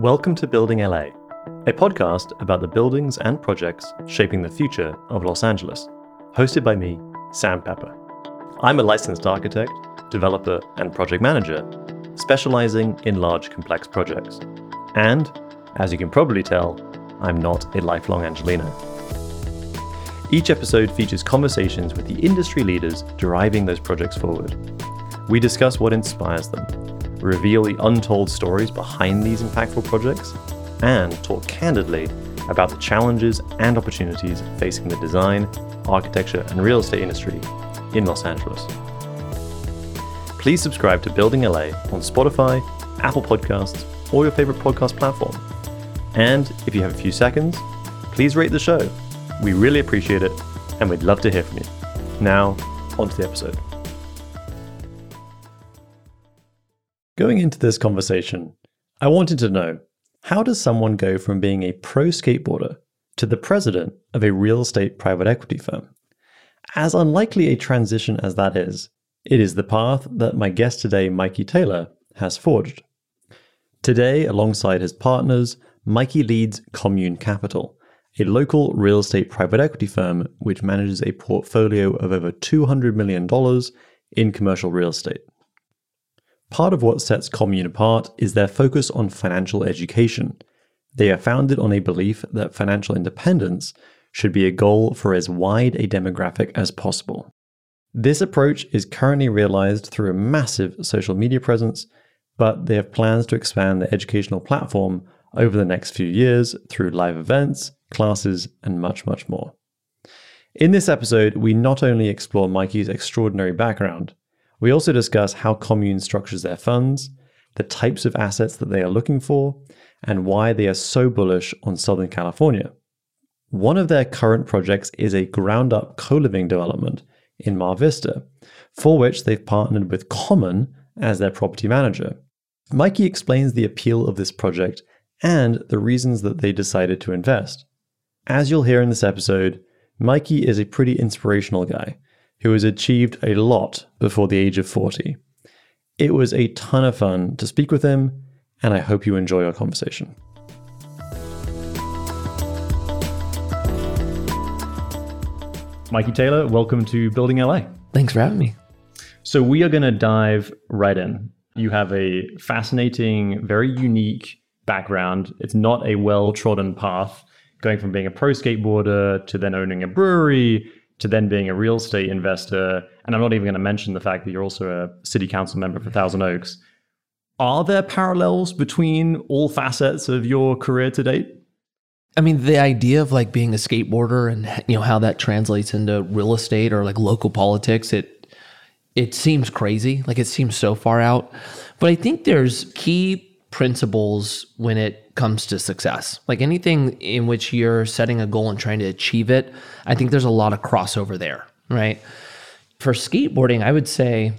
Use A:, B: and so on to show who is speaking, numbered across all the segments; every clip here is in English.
A: Welcome to Building LA, a podcast about the buildings and projects shaping the future of Los Angeles, hosted by me, Sam Pepper. I'm a licensed architect, developer, and project manager, specializing in large complex projects. And, as you can probably tell, I'm not a lifelong Angeleno. Each episode features conversations with the industry leaders driving those projects forward. We discuss what inspires them, reveal the untold stories behind these impactful projects, and talk candidly about the challenges and opportunities facing the design, architecture, and real estate industry in Los Angeles. Please subscribe to Building LA on Spotify, Apple Podcasts, or your favorite podcast platform. And if you have a few seconds, please rate the show. We really appreciate it, and we'd love to hear from you. Now, on to the episode. Going into this conversation, I wanted to know how does someone go from being a pro skateboarder to the president of a real estate private equity firm? As unlikely a transition as that is, it is the path that my guest today, Mikey Taylor, has forged. Today, alongside his partners, Mikey leads Commune Capital, a local real estate private equity firm which manages a portfolio of over $200 million in commercial real estate. Part of what sets Commune apart is their focus on financial education. They are founded on a belief that financial independence should be a goal for as wide a demographic as possible. This approach is currently realized through a massive social media presence, but they have plans to expand their educational platform over the next few years through live events, classes, and much, much more. In this episode, we not only explore Mikey's extraordinary background, we also discuss how Commune structures their funds, the types of assets that they are looking for, and why they are so bullish on Southern California. One of their current projects is a ground up co living development in Mar Vista, for which they've partnered with Common as their property manager. Mikey explains the appeal of this project and the reasons that they decided to invest. As you'll hear in this episode, Mikey is a pretty inspirational guy who has achieved a lot before the age of 40. It was a ton of fun to speak with him, and I hope you enjoy our conversation. Mikey Taylor, welcome to Building LA.
B: Thanks for having me.
A: So, we are going to dive right in. You have a fascinating, very unique background. It's not a well trodden path, going from being a pro skateboarder to then owning a brewery to then being a real estate investor. And I'm not even going to mention the fact that you're also a city council member for Thousand Oaks. Are there parallels between all facets of your career to date?
B: I mean, the idea of like being a skateboarder and you know how that translates into real estate or like local politics, it it seems crazy. Like it seems so far out. But I think there's key principles when it comes to success. Like anything in which you're setting a goal and trying to achieve it, I think there's a lot of crossover there, right? For skateboarding, I would say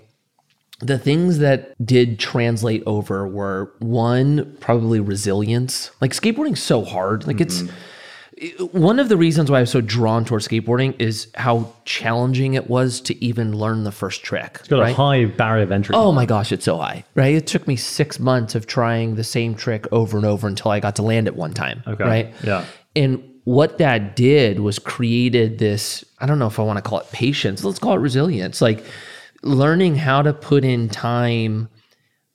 B: the things that did translate over were one, probably resilience. Like skateboarding's so hard. Like mm-hmm. it's one of the reasons why I was so drawn towards skateboarding is how challenging it was to even learn the first trick.
A: It's got right? a high barrier of entry.
B: Oh my gosh, it's so high, right? It took me six months of trying the same trick over and over until I got to land it one time. Okay. Right.
A: Yeah.
B: And what that did was created this, I don't know if I want to call it patience, let's call it resilience. Like learning how to put in time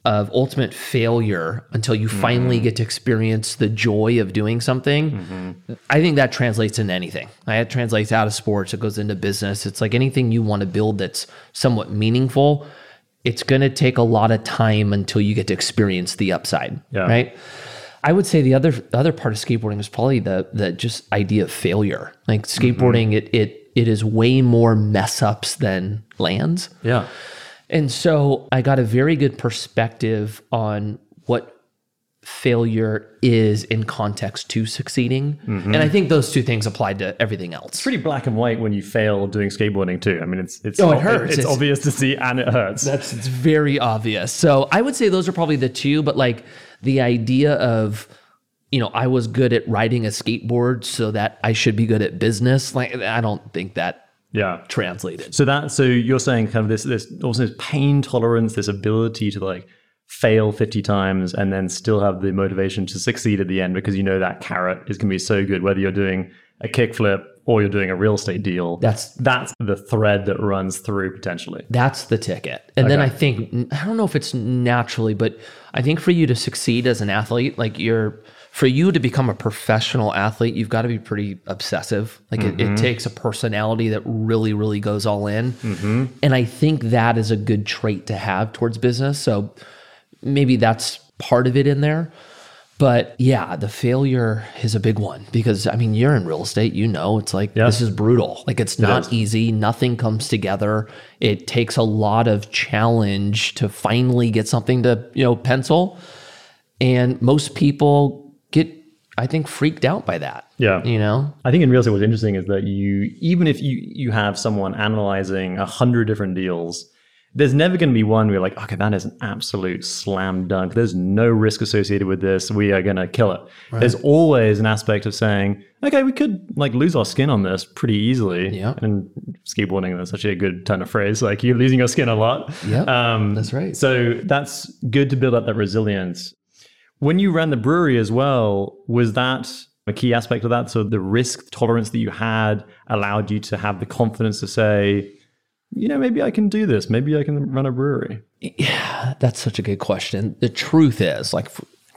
B: of ultimate failure until you mm-hmm. finally get to experience the joy of doing something. Mm-hmm. I think that translates into anything. It translates out of sports, it goes into business. It's like anything you want to build that's somewhat meaningful. It's going to take a lot of time until you get to experience the upside, yeah. right? I would say the other the other part of skateboarding is probably the the just idea of failure. Like skateboarding, mm-hmm. it it it is way more mess ups than lands.
A: Yeah.
B: And so I got a very good perspective on what failure is in context to succeeding. Mm-hmm. And I think those two things applied to everything else.
A: It's pretty black and white when you fail doing skateboarding too. I mean, it's it's
B: oh, it hurts.
A: It's, it's obvious to see and it hurts.
B: That's it's very obvious. So I would say those are probably the two, but like the idea of you know, I was good at riding a skateboard so that I should be good at business. Like I don't think that
A: yeah.
B: translated.
A: So that so you're saying kind of this this also this pain tolerance this ability to like fail 50 times and then still have the motivation to succeed at the end because you know that carrot is going to be so good whether you're doing a kickflip or you're doing a real estate deal.
B: That's
A: that's the thread that runs through potentially.
B: That's the ticket. And then I think I don't know if it's naturally, but I think for you to succeed as an athlete, like you're for you to become a professional athlete, you've got to be pretty obsessive. Like it, it mm-hmm. takes a personality that really, really goes all in. Mm-hmm. And I think that is a good trait to have towards business. So maybe that's part of it in there. But yeah, the failure is a big one because I mean, you're in real estate, you know, it's like this is brutal. Like it's not
A: is.
B: easy, nothing comes together. It takes a lot of challenge to finally get something to, you know, pencil. And most people get I think freaked out by that.
A: Yeah.
B: You know?
A: I think in real estate, what's interesting is that you, even if you you have someone analyzing a hundred different deals, there's never going to be one where you're like, okay, that is an absolute slam dunk. There's no risk associated with this. We are going to kill it. There's always an aspect of saying, okay, we could like lose our skin on this pretty easily.
B: Yeah.
A: And skateboarding, that's actually a good turn of phrase. Like you're losing your skin a lot.
B: Yeah,
A: Um,
B: that's right.
A: So that's good to build up that resilience. When you ran the brewery as well, was that a key aspect of that? So the risk tolerance that you had allowed you to have the confidence to say, you know, maybe I can do this. Maybe I can run a brewery.
B: Yeah, that's such a good question. The truth is, like,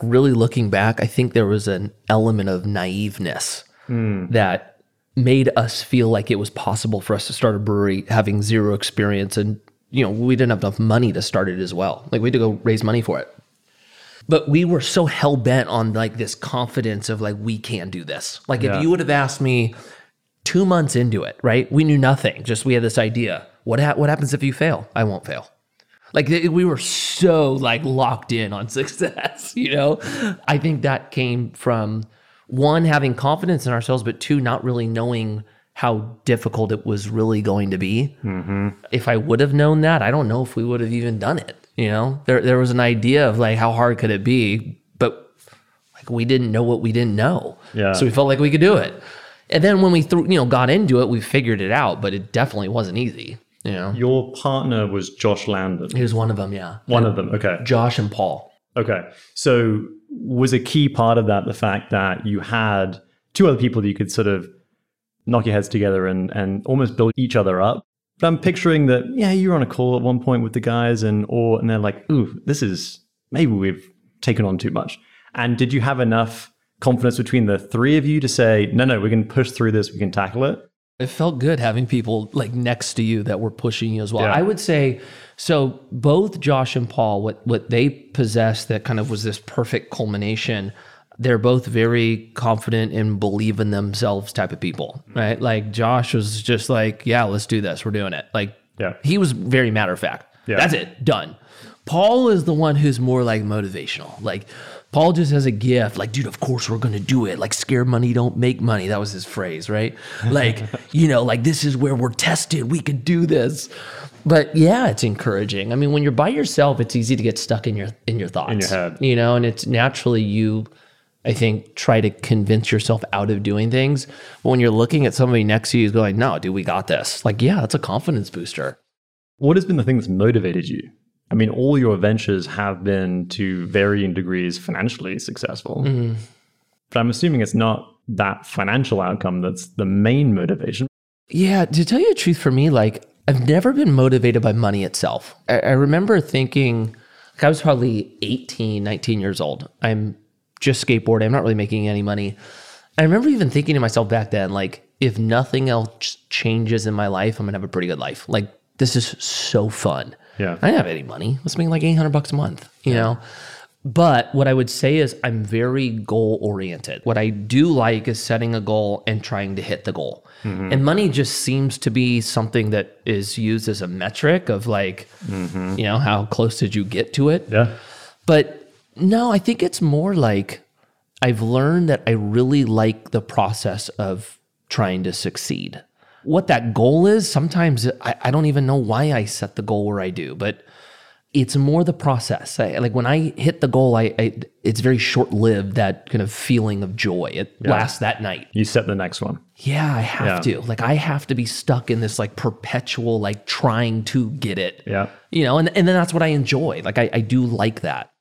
B: really looking back, I think there was an element of naiveness hmm. that made us feel like it was possible for us to start a brewery having zero experience. And, you know, we didn't have enough money to start it as well. Like, we had to go raise money for it. But we were so hell bent on like this confidence of like, we can do this. Like,
A: Yeah.
B: if you would have asked me two months into it, right? We knew nothing. Just we had this idea. What, ha- what happens if you fail? I won't fail. Like th- we were so like locked in on success, you know. I think that came from one having confidence in ourselves, but two not really knowing how difficult it was really going to be. Mm-hmm. If I would have known that, I don't know if we would have even done it. You know, there there was an idea of like how hard could it be, but like we didn't know what we didn't know.
A: Yeah.
B: So we felt like we could do it. And then when we threw, you know, got into it, we figured it out, but it definitely wasn't easy. You know,
A: Your partner was Josh Landan.
B: he was one of them. Yeah.
A: One of them. Okay.
B: Josh and Paul.
A: Okay. So was a key part of that the fact that you had two other people that you could sort of knock your heads together and and almost build each other up. But I'm picturing that, yeah, you're on a call at one point with the guys and or and they're like, ooh, this is maybe we've taken on too much. And did you have enough confidence between the three of you to say, no, no, we can push through this, we can tackle it?
B: It felt good having people like next to you that were pushing you as well.
A: Yeah.
B: I would say so both Josh and Paul what what they possessed that kind of was this perfect culmination. They're both very confident and believe in themselves type of people, right? Like Josh was just like, "Yeah, let's do this. We're doing it." Like
A: Yeah.
B: he was very matter of fact.
A: Yeah.
B: That's it, done. Paul is the one who's more like motivational. Like Paul just has a gift. Like, dude, of course we're gonna do it. Like, scare money don't make money. That was his phrase, right? Like, you know, like this is where we're tested. We can do this. But yeah, it's encouraging. I mean, when you're by yourself, it's easy to get stuck in your in your thoughts,
A: In your head.
B: you know, and it's naturally you. I think try to convince yourself out of doing things. But when you're looking at somebody next to you, who's going, "No, dude, we got this." Like, yeah, that's a confidence booster.
A: What has been the thing that's motivated you? I mean, all your ventures have been to varying degrees financially successful. Mm-hmm. But I'm assuming it's not that financial outcome that's the main motivation.
B: Yeah, to tell you the truth, for me, like I've never been motivated by money itself. I, I remember thinking, like, I was probably 18, 19 years old. I'm just skateboarding. I'm not really making any money. I remember even thinking to myself back then, like, if nothing else changes in my life, I'm gonna have a pretty good life. Like, this is so fun.
A: Yeah.
B: I didn't have any money. Let's make like 800 bucks a month, you know? But what I would say is I'm very goal oriented. What I do like is setting a goal and trying to hit the goal. Mm-hmm. And money just seems to be something that is used as a metric of like, mm-hmm. you know, how close did you get to it?
A: Yeah.
B: But no, I think it's more like I've learned that I really like the process of trying to succeed. What that goal is, sometimes I, I don't even know why I set the goal where I do, but it's more the process. I, like when I hit the goal, I, I it's very short lived. That kind of feeling of joy. It lasts that night.
A: You set the next one.
B: Yeah, I have
A: Yeah.
B: to. Like I have to be stuck in this like perpetual like trying to get it.
A: Yeah.
B: You know, and and then that's what I enjoy. Like I, I do like that.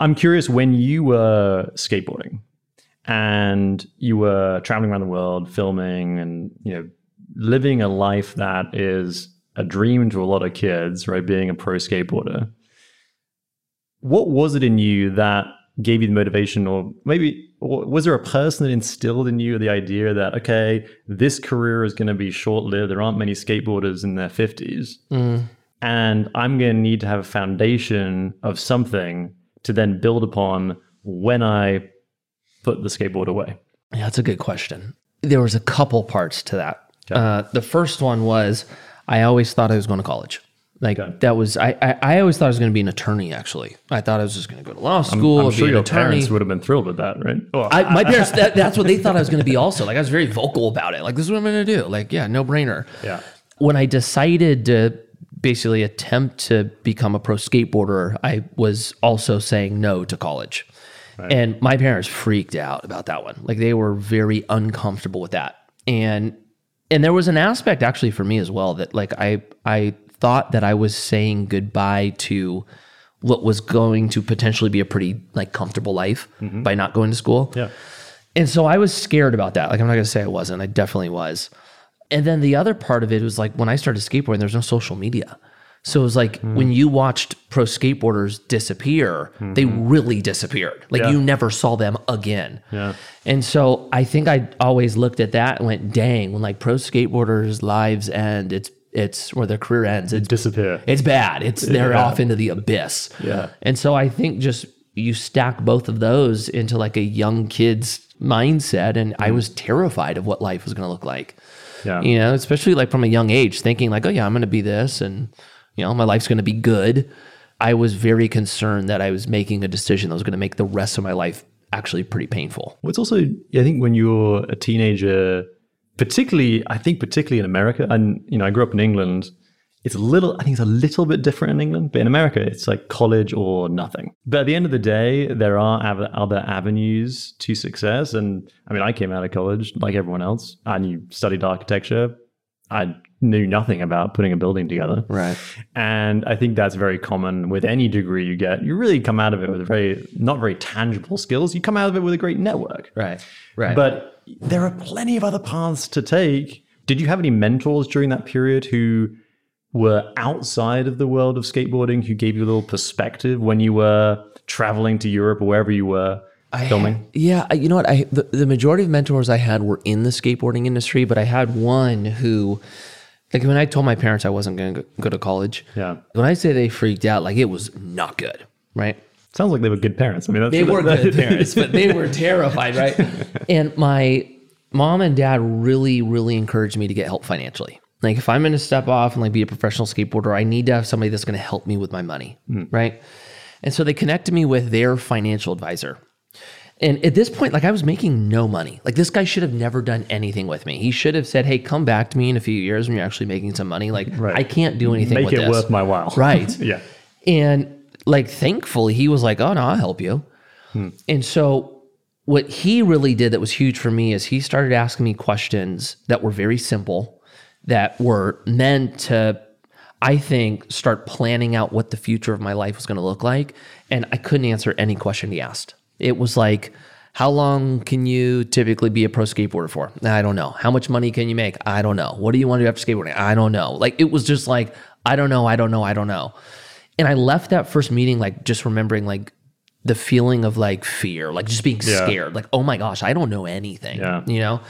A: I'm curious when you were skateboarding and you were traveling around the world, filming and, you know, living a life that is a dream to a lot of kids, right? Being a pro skateboarder. What was it in you that gave you the motivation, or maybe was there a person that instilled in you the idea that, okay, this career is going to be short lived? There aren't many skateboarders in their 50s mm. and I'm going to need to have a foundation of something to then build upon when I put the skateboard away.
B: Yeah, that's a good question. There was a couple parts to that. Uh, the first one was I always thought I was going to college. Like
A: Okay.
B: that was I, I I always thought I was going to be an attorney. Actually, I thought I was just going to go to law school,
A: I'm
B: be
A: sure
B: an
A: your
B: attorney.
A: parents would have been thrilled with that, right? Well,
B: I, my parents, that, that's what they thought I was going to be. Also, like I was very vocal about it. Like this is what I'm going to do. Like yeah, no brainer.
A: yeah.
B: when I decided to basically attempt to become a pro skateboarder, I was also saying no to college. And my parents freaked out about that one. Like they were very uncomfortable with that. And and there was an aspect actually for me as well that like I I thought that I was saying goodbye to what was going to potentially be a pretty like comfortable life mm-hmm. by not going to school.
A: Yeah.
B: And so I was scared about that. Like I'm not gonna say I wasn't. I definitely was. And then the other part of it was like when I started skateboarding, there's no social media. So it was like hmm. when you watched pro skateboarders disappear, they hmm. really disappeared. Like
A: Yeah.
B: you never saw them again.
A: Yeah.
B: And so I think I always looked at that and went, dang, when like pro skateboarders' lives end, it's it's or their career ends, it's
A: Disappear.
B: it's bad. It's they're
A: Yeah.
B: off into the abyss.
A: Yeah.
B: And so I think just you stack both of those into like a young kid's mindset, and I hmm. was terrified of what life was going to look like.
A: Yeah.
B: You know, especially like from a young age, thinking like, oh yeah, I'm going to be this, and you know, my life's going to be good. I was very concerned that I was making a decision that was going to make the rest of my life actually pretty painful.
A: It's also, I think, when you're a teenager, particularly, I think, particularly in America, and you know, I grew up in England. It's a little, I think, it's a little bit different in England, but in America, it's like college or nothing. But at the end of the day, there are av- other avenues to success. And I mean, I came out of college like everyone else. I knew studied architecture. I knew nothing about putting a building together.
B: Right.
A: And I think that's very common with any degree you get. You really come out of it with very, not very tangible skills. You come out of it with a great network.
B: Right. Right.
A: But there are plenty of other paths to take. Did you have any mentors during that period who were outside of the world of skateboarding who gave you a little perspective when you were traveling to Europe or wherever you were filming?
B: Yeah, you know what? I the, the majority of mentors I had were in the skateboarding industry, but I had one who, like, when I told my parents I wasn't going to go to college.
A: Yeah.
B: When I say they freaked out, like it was not good, right?
A: Sounds like they were good parents. I mean, that's
B: They were good parents, but they were terrified, right? And my mom and dad really, really encouraged me to get help financially. Like if I'm going to step off and like be a professional skateboarder, I need to have somebody that's going to help me with my money, mm. right? And so they connected me with their financial advisor. And at this point, like I was making no money. Like this guy should have never done anything with me. He should have said, "Hey, come back to me in a few years when you're actually making some money." Like
A: Right.
B: I can't do anything
A: Make it
B: this.
A: worth my while.
B: Right.
A: yeah.
B: And like, thankfully, he was like, "Oh no, I'll help you." Hmm. And so, what he really did that was huge for me is he started asking me questions that were very simple, that were meant to, I think, start planning out what the future of my life was going to look like. And I couldn't answer any question he asked. It was like, how long can you typically be a pro skateboarder for? I don't know. How much money can you make? I don't know. What do you want to do after skateboarding? I don't know. Like it was just like, I don't know, I don't know, I don't know. And I left that first meeting like just remembering like the feeling of like fear, like just being
A: Yeah.
B: scared. Like, oh my gosh, I don't know anything.
A: Yeah.
B: You know?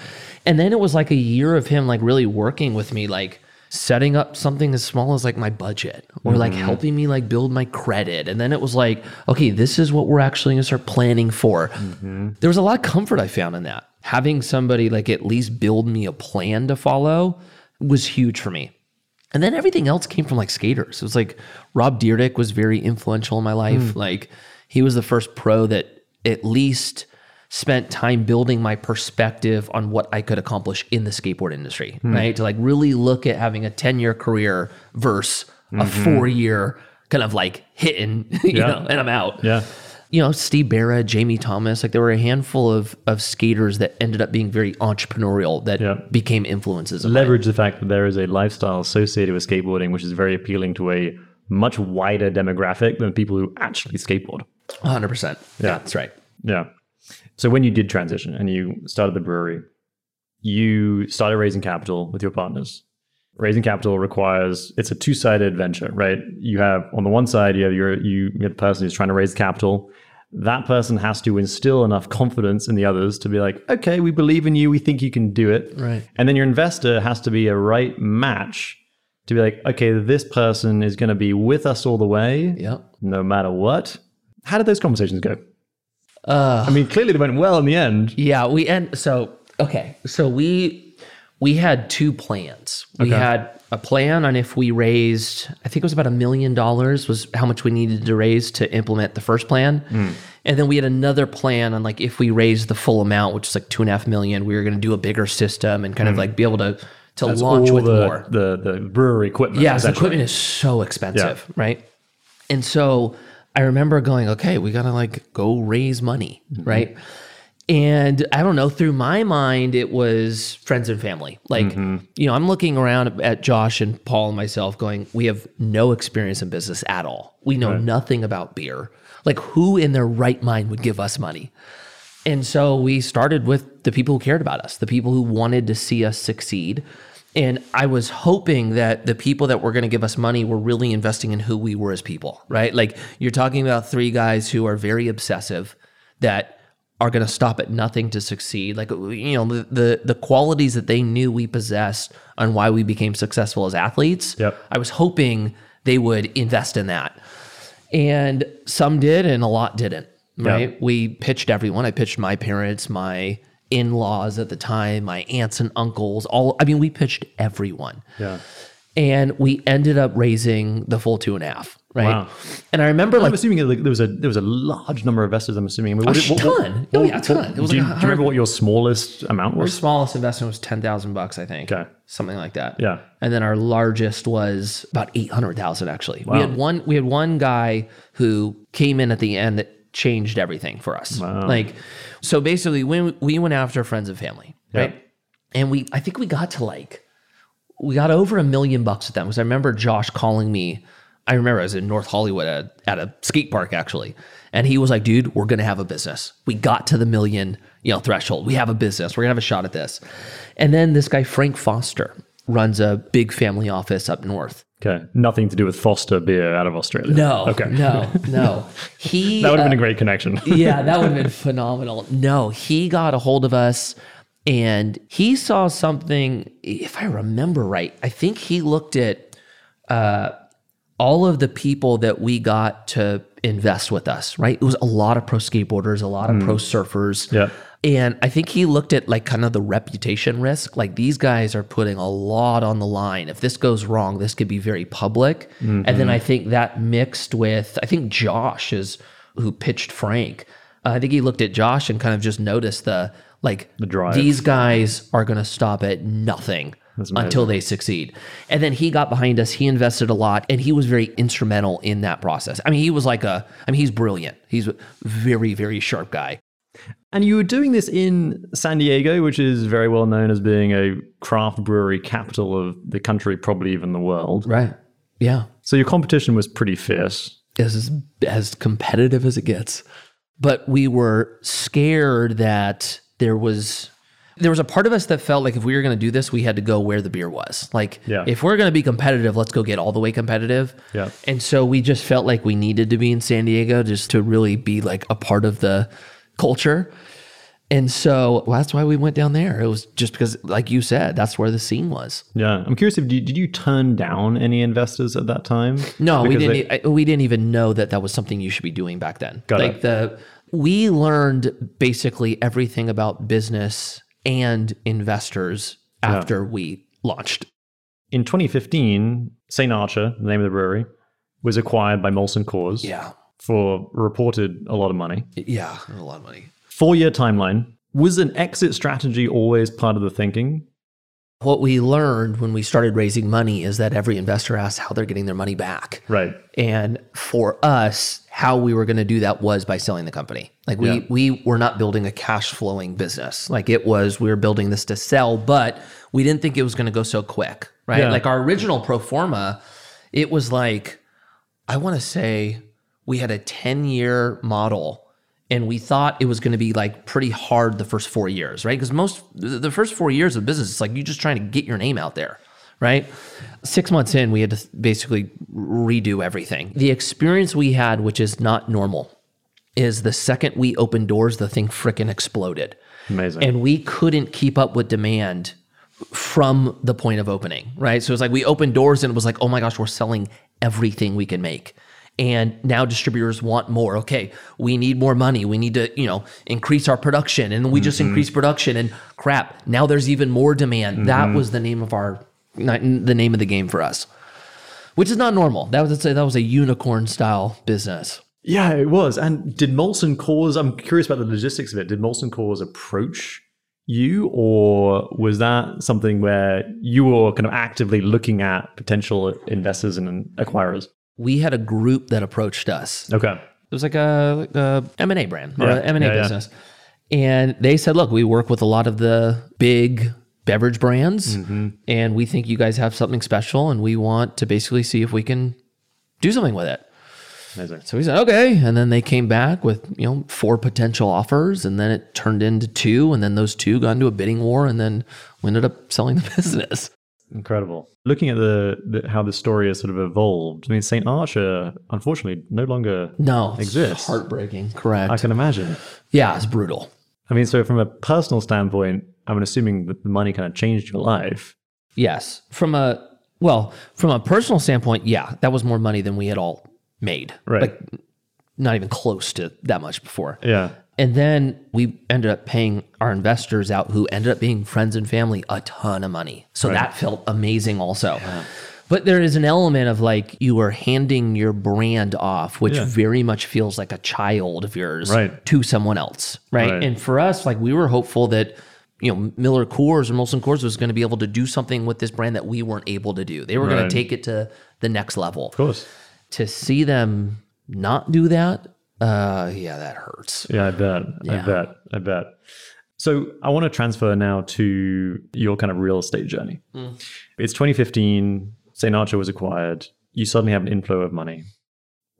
B: And then it was like a year of him like really working with me, like setting up something as small as like my budget or like
A: Mm-hmm.
B: helping me like build my credit. And then it was like, okay, this is what we're actually gonna start planning for.
A: Mm-hmm.
B: There was a lot of comfort I found in that. Having somebody like at least build me a plan to follow was huge for me. And then everything else came from like skaters. It was like Rob Dyrdek was very influential in my life. Like he was the first pro that at least spent time building my perspective on what I could accomplish in the skateboard industry, hmm. right? To like really look at having a 10 year career versus a mm-hmm. four year kind of like hitting, you
A: Yeah.
B: know, and I'm out.
A: Yeah.
B: You know, Steve Berra, Jamie Thomas, like there were a handful of of skaters that ended up being very entrepreneurial that
A: Yeah.
B: became influences. Of mine.
A: Leverage the fact that there is a lifestyle associated with skateboarding, which is very appealing to a much wider demographic than people who actually skateboard.
B: 100%. Yeah, that's right.
A: Yeah. So when you did transition and you started the brewery, you started raising capital with your partners. Raising capital requires it's a two-sided venture, right? You have on the one side you have your you, have the person who's trying to raise capital. That person has to instill enough confidence in the others to be like, okay, we believe in you, we think you can do it.
B: Right.
A: And then your investor has to be a right match to be like, okay, this person is going to be with us all the way,
B: Yeah.
A: no matter what. How did those conversations go?
B: Uh,
A: I mean, clearly they went well in the end.
B: Yeah, we end so okay. So we we had two plans. We
A: Okay.
B: had a plan on if we raised, I think it was about a million dollars was how much we needed to raise to implement the first plan.
A: Hmm.
B: And then we had another plan on like if we raised the full amount, which is like two and a half million, we were going to do a bigger system and kind of like be able to to launch
A: Hmm. All
B: with
A: the,
B: more.
A: The, the brewery equipment.
B: Yeah,
A: essentially.
B: equipment is so expensive, right? And so I remember going, okay, we gotta like go raise money,
A: Mm-hmm.
B: right? And I don't know, through my mind, it was friends and family. Like,
A: Mm-hmm.
B: you know, I'm looking around at Josh and Paul and myself going, we have no experience in business at all. We know nothing about beer. Like, who in their right mind would give us money? And so we started with the people who cared about us, the people who wanted to see us succeed. And I was hoping that the people that were going to give us money were really investing in who we were as people, right? Like you're talking about three guys who are very obsessive that are going to stop at nothing to succeed. Like you know the, the the qualities that they knew we possessed and why we became successful as athletes.
A: Yep.
B: I was hoping they would invest in that. And some did and a lot didn't. Right. We pitched everyone. I pitched my parents, my in laws at the time, my aunts and uncles, all I mean, we pitched everyone.
A: Yeah.
B: And we ended up raising the full two and a half. Right.
A: Wow.
B: And I remember like
A: I'm
B: like
A: assuming like, there was a there was a large number of investors. I'm assuming. I mean, what
B: A
A: what- what-
B: ton. Oh, yeah, a ton. It was
A: do, you,
B: like a
A: do you remember what your smallest amount
B: our
A: was?
B: smallest investment was ten thousand bucks, I think.
A: Okay.
B: Something like that.
A: Yeah.
B: And then our largest was about eight hundred thousand actually.
A: Wow.
B: We had one we had one guy who came in at the end that changed everything for us.
A: Wow.
B: Like so basically when we went after friends and family,
A: Yeah.
B: right? And we I think we got to like we got over a million bucks with them because I remember Josh calling me. I remember I was in North Hollywood at, at a skate park actually, and he was like, "Dude, we're gonna have a business. We got to the million, you know, threshold. We have a business. We're gonna have a shot at this." And then this guy Frank Foster runs a big family office up north.
A: Okay. Nothing to do with Foster beer out of Australia.
B: No,
A: Okay.
B: no, no. He
A: That would have
B: uh,
A: been a great connection.
B: yeah, that would have been phenomenal. No, he got a hold of us and he saw something, if I remember right, I think he looked at uh, all of the people that we got to invest with us, right? It was a lot of pro skateboarders, a lot of pro surfers.
A: Yeah.
B: And I think he looked at like kind of the reputation risk. Like these guys are putting a lot on the line. If this goes wrong, this could be very public. And then I think that mixed with, I think Josh is who pitched Frank. Uh, I think he looked at Josh and kind of just noticed the like the
A: drive.
B: These guys are going to stop at nothing until they succeed. And then he got behind us. He invested a lot, and he was very instrumental in that process. I mean, he was like a. I mean, he's brilliant. He's a very very sharp guy.
A: And you were doing this in San Diego, which is very well known as being a craft brewery capital of the country, probably even the world.
B: Right. Yeah.
A: So your competition was pretty fierce.
B: As as competitive as it gets. But we were scared that there was there was a part of us that felt like if we were going to do this, we had to go where the beer was. Like,
A: Yeah.
B: if we're going to be competitive, let's go get all the way competitive.
A: Yeah.
B: And so we just felt like we needed to be in San Diego just to really be like a part of the culture. And so well, that's why we went down there. It was just because, like you said, that's where the scene was.
A: Yeah. I'm curious if you, did you turn down any investors at that time?
B: No, we didn't.
A: they-
B: I- we didn't even know that that was something you should be doing back then.
A: Got
B: like
A: it.
B: the we learned basically everything about business and investors after we launched.
A: in 2015, St. Archer, the name of the brewery, was acquired by Molson Coors
B: Yeah,
A: for reported a lot of money.
B: yeah, a lot of money.
A: Four year timeline. Was an exit strategy always part of the thinking?
B: What we learned when we started raising money is that every investor asks how they're getting their money back.
A: Right.
B: And for us, how we were going to do that was by selling the company. Like we
A: Yeah.
B: we were not building a cash flowing business. Like it was we were building this to sell, but we didn't think it was going to go so quick, right?
A: Yeah.
B: Like our original pro forma, it was like I want to say we had a 10 year model and we thought it was going to be like pretty hard the first 4 years, right? Cuz most the first 4 years of business it's like you're just trying to get your name out there, right? 6 months in we had to basically redo everything. The experience we had which is not normal is the second we opened doors the thing frickin' exploded.
A: Amazing.
B: And we couldn't keep up with demand from the point of opening, right? So it's like we opened doors and it was like, oh my gosh, we're selling everything we can make. And now distributors want more. Okay, we need more money. We need to, you know, increase our production. And we just mm-hmm. increase production and crap. Now there's even more demand. That mm-hmm. was the name of our the name of the game for us. Which is not normal. That was that was a unicorn style business.
A: Yeah, it was. And did Molson Coors I'm curious about the logistics of it. Did Molson Coors approach you, or was that something where you were kind of actively looking at potential investors and acquirers?
B: We had a group that approached us
A: Okay.
B: It was like a, a M&A brand or
A: Yeah,
B: an M&A
A: yeah, yeah.
B: business. And they said, look, we work with a lot of the big beverage brands
A: Mm-hmm.
B: and we think you guys have something special and we want to basically see if we can do something with it.
A: Amazing.
B: So we said, okay. And then they came back with, you know, four potential offers and then it turned into two and then those two got into a bidding war and then we ended up selling the business.
A: Incredible. Looking at the, the how the story has sort of evolved, I mean, St. Archer, unfortunately, no longer
B: No. it's
A: Exists.
B: Heartbreaking. Correct.
A: I can imagine.
B: yeah, it's brutal.
A: I mean, so from a personal standpoint, I'm assuming that the money kind of changed your life.
B: Yes. From a well, from a personal standpoint, yeah, that was more money than we had all made.
A: Right.
B: Like not even close to that much before.
A: Yeah.
B: And then we ended up paying our investors out who ended up being friends and family a ton of money. So that felt amazing also. But there is an element of like you are handing your brand off, which
A: Yeah.
B: very much feels like a child of yours
A: Right.
B: to someone else. Right?
A: Right.
B: And for us, like we were hopeful that you know Miller Coors or Molson Coors was going to be able to do something with this brand that we weren't able to do. They were going to take it to the next level.
A: Of course.
B: To see them not do that, uh, yeah, that hurts.
A: Yeah, I bet. I bet. I bet. So I want to transfer now to your kind of real estate journey. It's 2015. St. Archer was acquired. You suddenly have an inflow of money.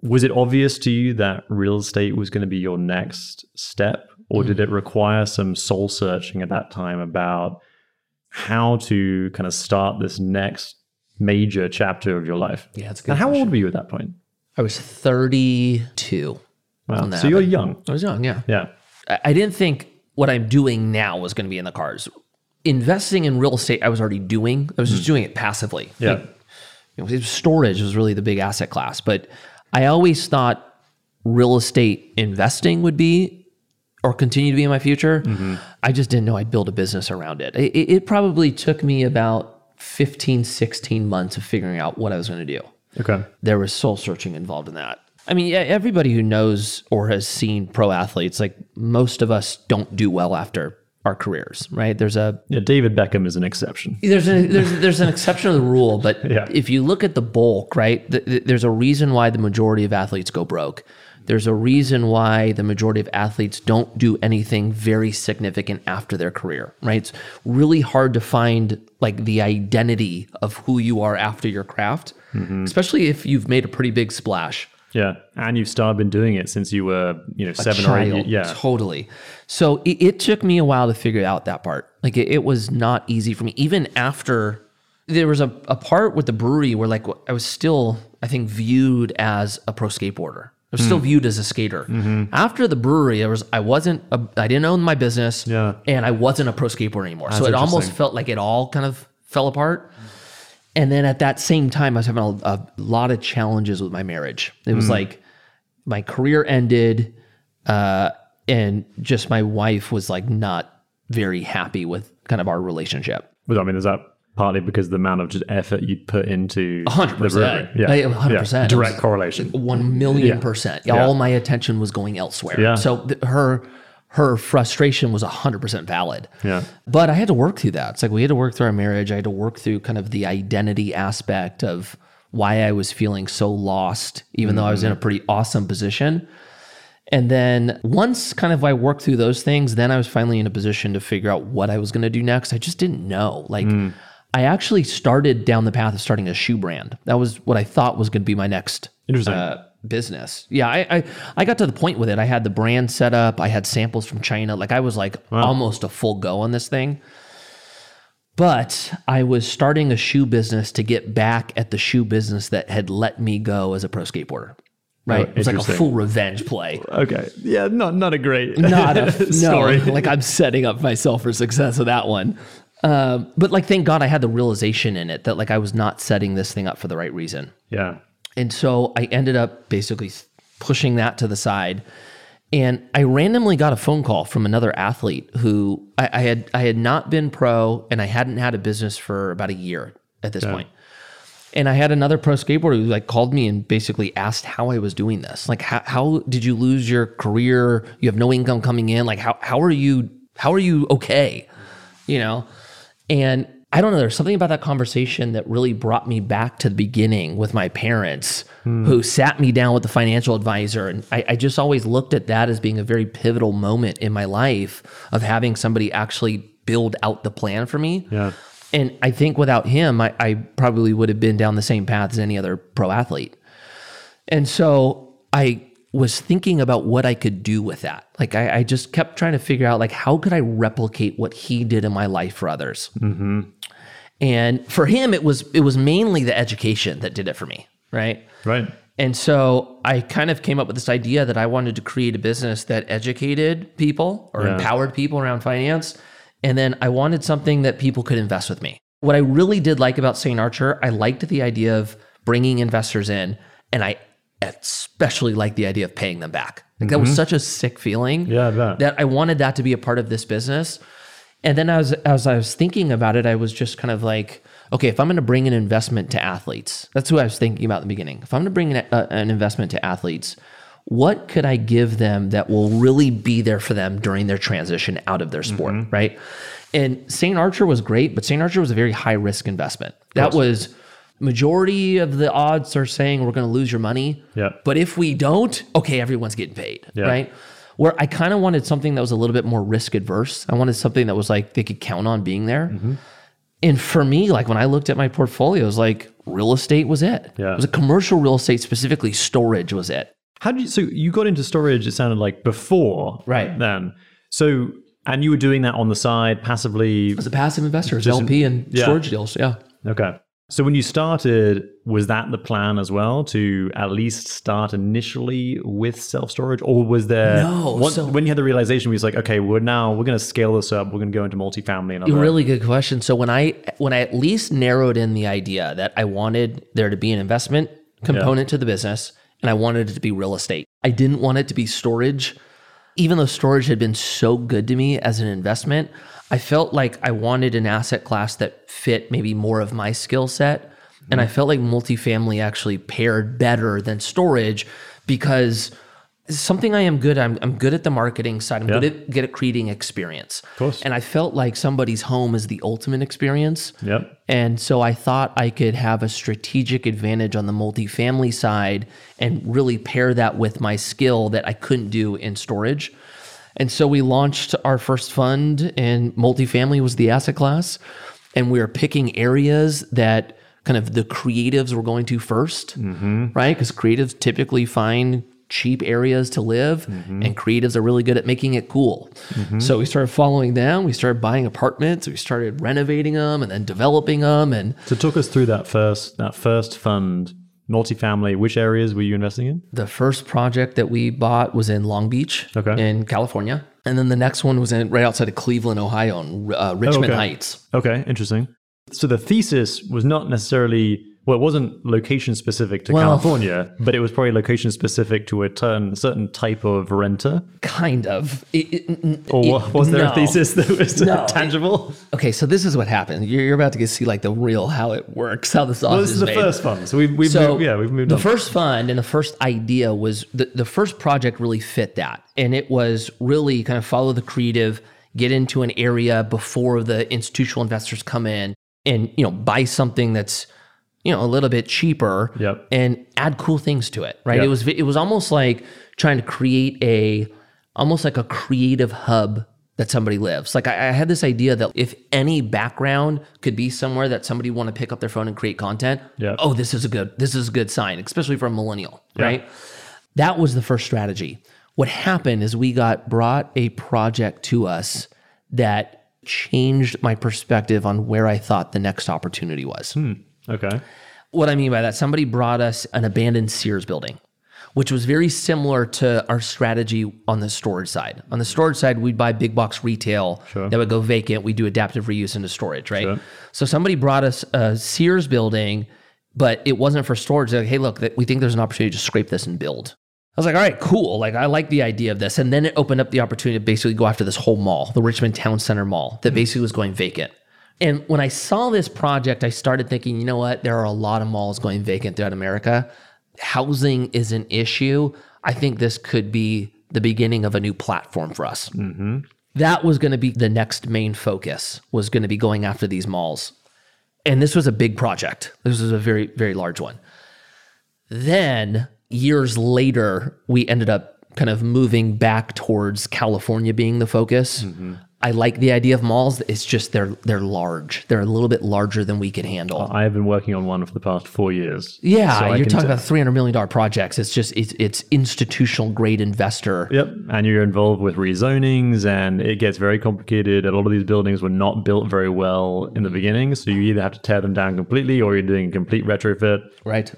A: Was it obvious to you that real estate was going to be your next step, or did it require some soul searching at that time about how to kind of start this next major chapter of your life?
B: Yeah, it's good
A: And how
B: question.
A: old were you at that point?
B: I was 32.
A: Wow. So you're young.
B: I was young, yeah.
A: Yeah.
B: I, I didn't think what I'm doing now was going to be in the cars. Investing in real estate, I was already doing. I was just hmm. doing it passively.
A: Yeah.
B: Like, you know, storage was really the big asset class, but I always thought real estate investing would be or continue to be in my future. Mm-hmm. I just didn't know I'd build a business around it. It, it probably took me about 15, 16 months of figuring out what I was going to do
A: Okay.
B: there was soul searching involved in that. I mean, yeah, everybody who knows or has seen pro athletes, like most of us don't do well after our careers, right? There's a
A: Yeah, David Beckham is an exception.
B: there's a, there's there's an exception to the rule, but
A: Yeah.
B: if you look at the bulk, right, th- th- there's a reason why the majority of athletes go broke. There's a reason why the majority of athletes don't do anything very significant after their career, right? It's really hard to find like the identity of who you are after your craft,
A: Mm-hmm.
B: especially if you've made a pretty big splash.
A: Yeah, and you've started been doing it since you were, you know, seven or eight. Yeah,
B: totally. So it, it took me a while to figure out that part. Like it, it was not easy for me. Even after there was a, a part with the brewery where like I was still, I think, viewed as a pro skateboarder. I was still
A: Hmm.
B: viewed as a skater.
A: Mm-hmm.
B: After the brewery, I was I wasn't a, I didn't own my business.
A: Yeah.
B: and I wasn't a pro skateboarder anymore. so it almost felt like it all kind of fell apart. And then at that same time, I was having a, a lot of challenges with my marriage. It was like my career ended, uh, and just my wife was like not very happy with kind of our relationship.
A: but I mean, is that partly because the amount of just effort you put into
B: hundred
A: the brewery?
B: percent. Yeah, hundred percent.
A: direct correlation.
B: One million percent.
A: Yeah.
B: All my attention was going elsewhere.
A: Yeah.
B: So th- her her frustration was 100% valid.
A: Yeah.
B: But I had to work through that. It's like we had to work through our marriage. I had to work through kind of the identity aspect of why I was feeling so lost, even though I was in a pretty awesome position. And then once kind of I worked through those things, then I was finally in a position to figure out what I was going to do next. I just didn't know. Like, I actually started down the path of starting a shoe brand. That was what I thought was going to be my next
A: Interesting.
B: uh, business. Yeah, I, I I got to the point with it. I had the brand set up. I had samples from China. Like I was like almost a full go on this thing. But I was starting a shoe business to get back at the shoe business that had let me go as a pro skateboarder. Right?
A: Oh,
B: it was like a full revenge play.
A: Okay. Yeah, not not a great
B: Not a no,
A: story.
B: like I'm setting up myself for success with that one. Um, but like, thank God I had the realization in it that like I was not setting this thing up for the right reason.
A: Yeah.
B: And so I ended up basically pushing that to the side. And I randomly got a phone call from another athlete who I, I had I had not been pro and I hadn't had a business for about a year at this point. And I had another pro skateboarder who like called me and basically asked how I was doing this. Like how, how did you lose your career? You have no income coming in. Like how how are you how are you okay? You know? And I don't know, there's something about that conversation that really brought me back to the beginning with my parents hmm. who sat me down with the financial advisor. And I, I just always looked at that as being a very pivotal moment in my life of having somebody actually build out the plan for me.
A: Yeah.
B: And I think without him, I, I probably would have been down the same path as any other pro athlete. And so I was thinking about what I could do with that. Like I, I just kept trying to figure out like how could I replicate what he did in my life for others. Mm-hmm. And for him, it was it was mainly the education that did it for me, right?
A: Right.
B: And so I kind of came up with this idea that I wanted to create a business that educated people or
A: Yeah.
B: empowered people around finance. And then I wanted something that people could invest with me. What I really did like about St. Archer, I liked the idea of bringing investors in, and I especially liked the idea of paying them back. Like that was mm-hmm. such a sick feeling
A: Yeah, I
B: that I wanted that to be a part of this business. And then as as I was thinking about it, I was just kind of like, okay, if I'm going to bring an investment to athletes, that's who I was thinking about in the beginning. If I'm going to bring an, a, an investment to athletes, what could I give them that will really be there for them during their transition out of their sport, mm-hmm. right? And St. Archer was great, but St. Archer was a very high risk investment. That was majority of the odds are saying we're going to lose your money.
A: Yeah.
B: But if we don't, okay, everyone's getting paid,
A: Yeah.
B: right? Where I kind of wanted something that was a little bit more risk adverse. I wanted something that was like they could count on being there.
A: Mm-hmm.
B: And for me, like when I looked at my portfolio, it was like real estate was it.
A: Yeah.
B: It was a commercial real estate, specifically storage was it.
A: How did you? So you got into storage. It sounded like before,
B: Right.
A: Then, so and you were doing that on the side passively.
B: As a passive investor, as LP and
A: yeah.
B: storage deals. Yeah.
A: Okay. So when you started, was that the plan as well to at least start initially with self storage, or was there?
B: No,
A: once-
B: so-
A: when you had the realization, we was like, okay, we're now we're going to scale this up. We're going to go into multifamily and other.
B: Really good question. So when I when I at least narrowed in the idea that I wanted there to be an investment component to the business and I wanted it to be real estate. I didn't want it to be storage. Even though storage had been so good to me as an investment, I felt like I wanted an asset class that fit maybe more of my skill set. And I mm. felt like multifamily actually paired better than storage because something I am good at. I'm, I'm good at the marketing side. I'm good at good at creating experience. Of
A: course.
B: And I felt like somebody's home is the ultimate experience.
A: Yep.
B: And so I thought I could have a strategic advantage on the multifamily side and really pair that with my skill that I couldn't do in storage. And so we launched our first fund, and multifamily was the asset class. And we were picking areas that kind of the creatives were going to 1st mm-hmm. right? Because creatives typically find cheap areas to live, mm-hmm. and creatives are really good at making it cool. Mm-hmm. So we started following them. We started buying apartments. We started renovating them and then developing them. And
A: So talk us through that first that first fund, multifamily. Which areas were you investing in?
B: the first project that we bought was in Long Beach,
A: Okay.
B: in California. And then the next one was in right outside of Cleveland, Ohio, in uh, Richmond
A: okay.
B: Heights.
A: Okay, interesting. So the thesis was not necessarily well, it wasn't location specific to
B: Well-
A: California, but it was probably location specific to a turn, certain type of renter.
B: Kind of. It- it-
A: Or
B: it-
A: was there
B: no.
A: a thesis that was
B: No.
A: tangible?
B: Okay, so this is what happened. You're, you're about to get see like the real how it works, how the sauce
A: Well, this
B: is,
A: is the
B: made.
A: first fund, so we've, we've
B: So
A: moved, yeah we've moved
B: the
A: on.
B: first fund and the first idea was the, the first project really fit that. And it was really kind of follow the creative, get into an area before the institutional investors come in and, you know, buy something that's, you know, a little bit cheaper
A: Yep.
B: and add cool things to it. Right.
A: Yep.
B: It was it was almost like trying to create a almost like a creative hub that somebody lives. Like I, I had this idea that if any background could be somewhere that somebody want to pick up their phone and create content,
A: Yep.
B: oh, this is a good this is a good sign, especially for a millennial, right? That was the first strategy. What happened is we got brought a project to us that changed my perspective on where I thought the next opportunity was. Hmm.
A: Okay.
B: What I mean by that, somebody brought us an abandoned Sears building, which was very similar to our strategy on the storage side. On the storage side, we'd buy big box retail
A: Sure.
B: that would go vacant. We do adaptive reuse into storage, right?
A: Sure.
B: So somebody brought us a Sears building, but it wasn't for storage. They're like, hey, look, we think there's an opportunity to scrape this and build. I was like, all right, cool. Like, I like the idea of this. And then it opened up the opportunity to basically go after this whole mall, the Richmond Town Center Mall, that hmm. basically was going vacant. And when I saw this project, I started thinking, you know what? There are a lot of malls going vacant throughout America. Housing is an issue. I think this could be the beginning of a new platform for us. Mm-hmm. That was going to be the next main focus, was going to be going after these malls. And this was a big project. This was a very, very large one. Then years later, we ended up kind of moving back towards California being the focus. Mm-hmm. I like the idea of malls. It's just they're they're large. They're a little bit larger than we can handle.
A: I have been working on one for the past four years.
B: yeah,
A: So
B: you're talking
A: t-
B: about three hundred million dollar projects. It's just it's it's institutional grade investor.
A: Yep, and you're involved with rezonings, and it gets very complicated. A lot of these buildings were not built very well in the beginning, so you either have to tear them down completely, or you're doing a complete retrofit.
B: Right.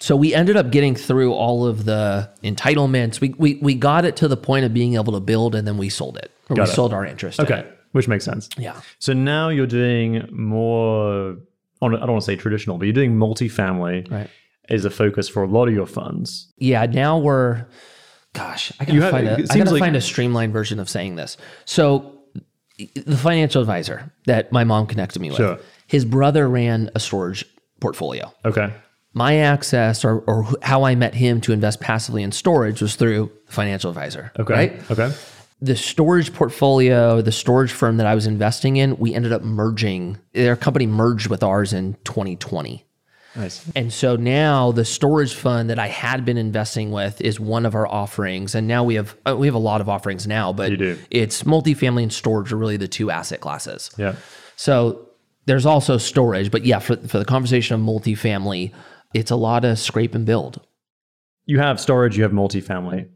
B: So we ended up getting through all of the entitlements. We we we got it to the point of being able to build, and then we sold it. Or we
A: it.
B: sold our interest. in
A: Okay,
B: it.
A: which makes sense.
B: Yeah.
A: So now you're doing more. I don't want to say traditional, but you're doing multifamily.
B: Right.
A: Is a focus for a lot of your funds.
B: Yeah. Now we're. Gosh, I gotta
A: have-
B: find a. I gotta
A: like-
B: find a streamlined version of saying this. So, the financial advisor that my mom connected me with,
A: Sure.
B: his brother ran a storage portfolio.
A: Okay.
B: My access or, or how I met him to invest passively in storage was through the financial advisor.
A: Okay.
B: Right.
A: Okay.
B: the storage portfolio, the storage firm that I was investing in, we ended up merging. Their company merged with ours in 2020.
A: Nice.
B: And so now the storage fund that I had been investing with is one of our offerings. And now we have uh, we have a lot of offerings now, but it's multifamily and storage are really the two asset classes.
A: Yeah.
B: So there's also storage, but yeah, for, for the conversation of multifamily, it's a lot of scrape and build.
A: You have storage. You have multifamily.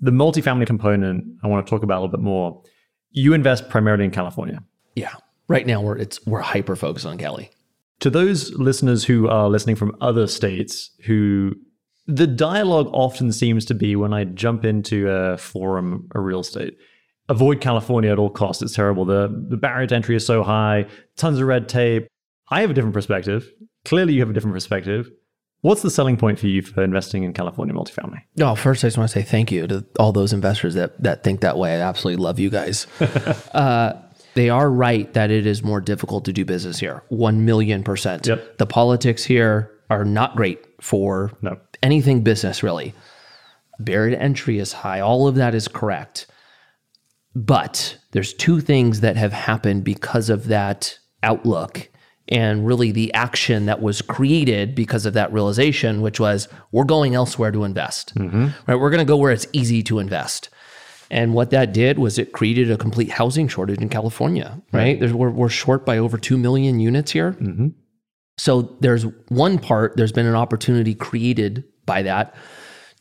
A: The multifamily component, I want to talk about a little bit more. You invest primarily in California.
B: Yeah. Right now we're it's we're hyper focused on Cali.
A: to those listeners who are listening from other states who the dialogue often seems to be when I jump into a forum or real estate. Avoid California at all costs. It's terrible. The the barrier to entry is so high, tons of red tape. I have a different perspective. Clearly you have a different perspective. What's the selling point for you for investing in California multifamily?
B: No, first I just want to say thank you to all those investors that that think that way. I absolutely love you guys. uh, they are right that it is more difficult to do business here. One million percent.
A: Yep.
B: The politics here are not great for
A: No.
B: anything business really. Barrier to entry is high. All of that is correct. But there's two things that have happened because of that outlook and really the action that was created because of that realization, which was we're going elsewhere to invest. Mm-hmm. Right? We're going to go where it's easy to invest. And what that did was it created a complete housing shortage in California, right? We're, we're short by over 2 million units here. Mm-hmm. So there's one part, there's been an opportunity created by that.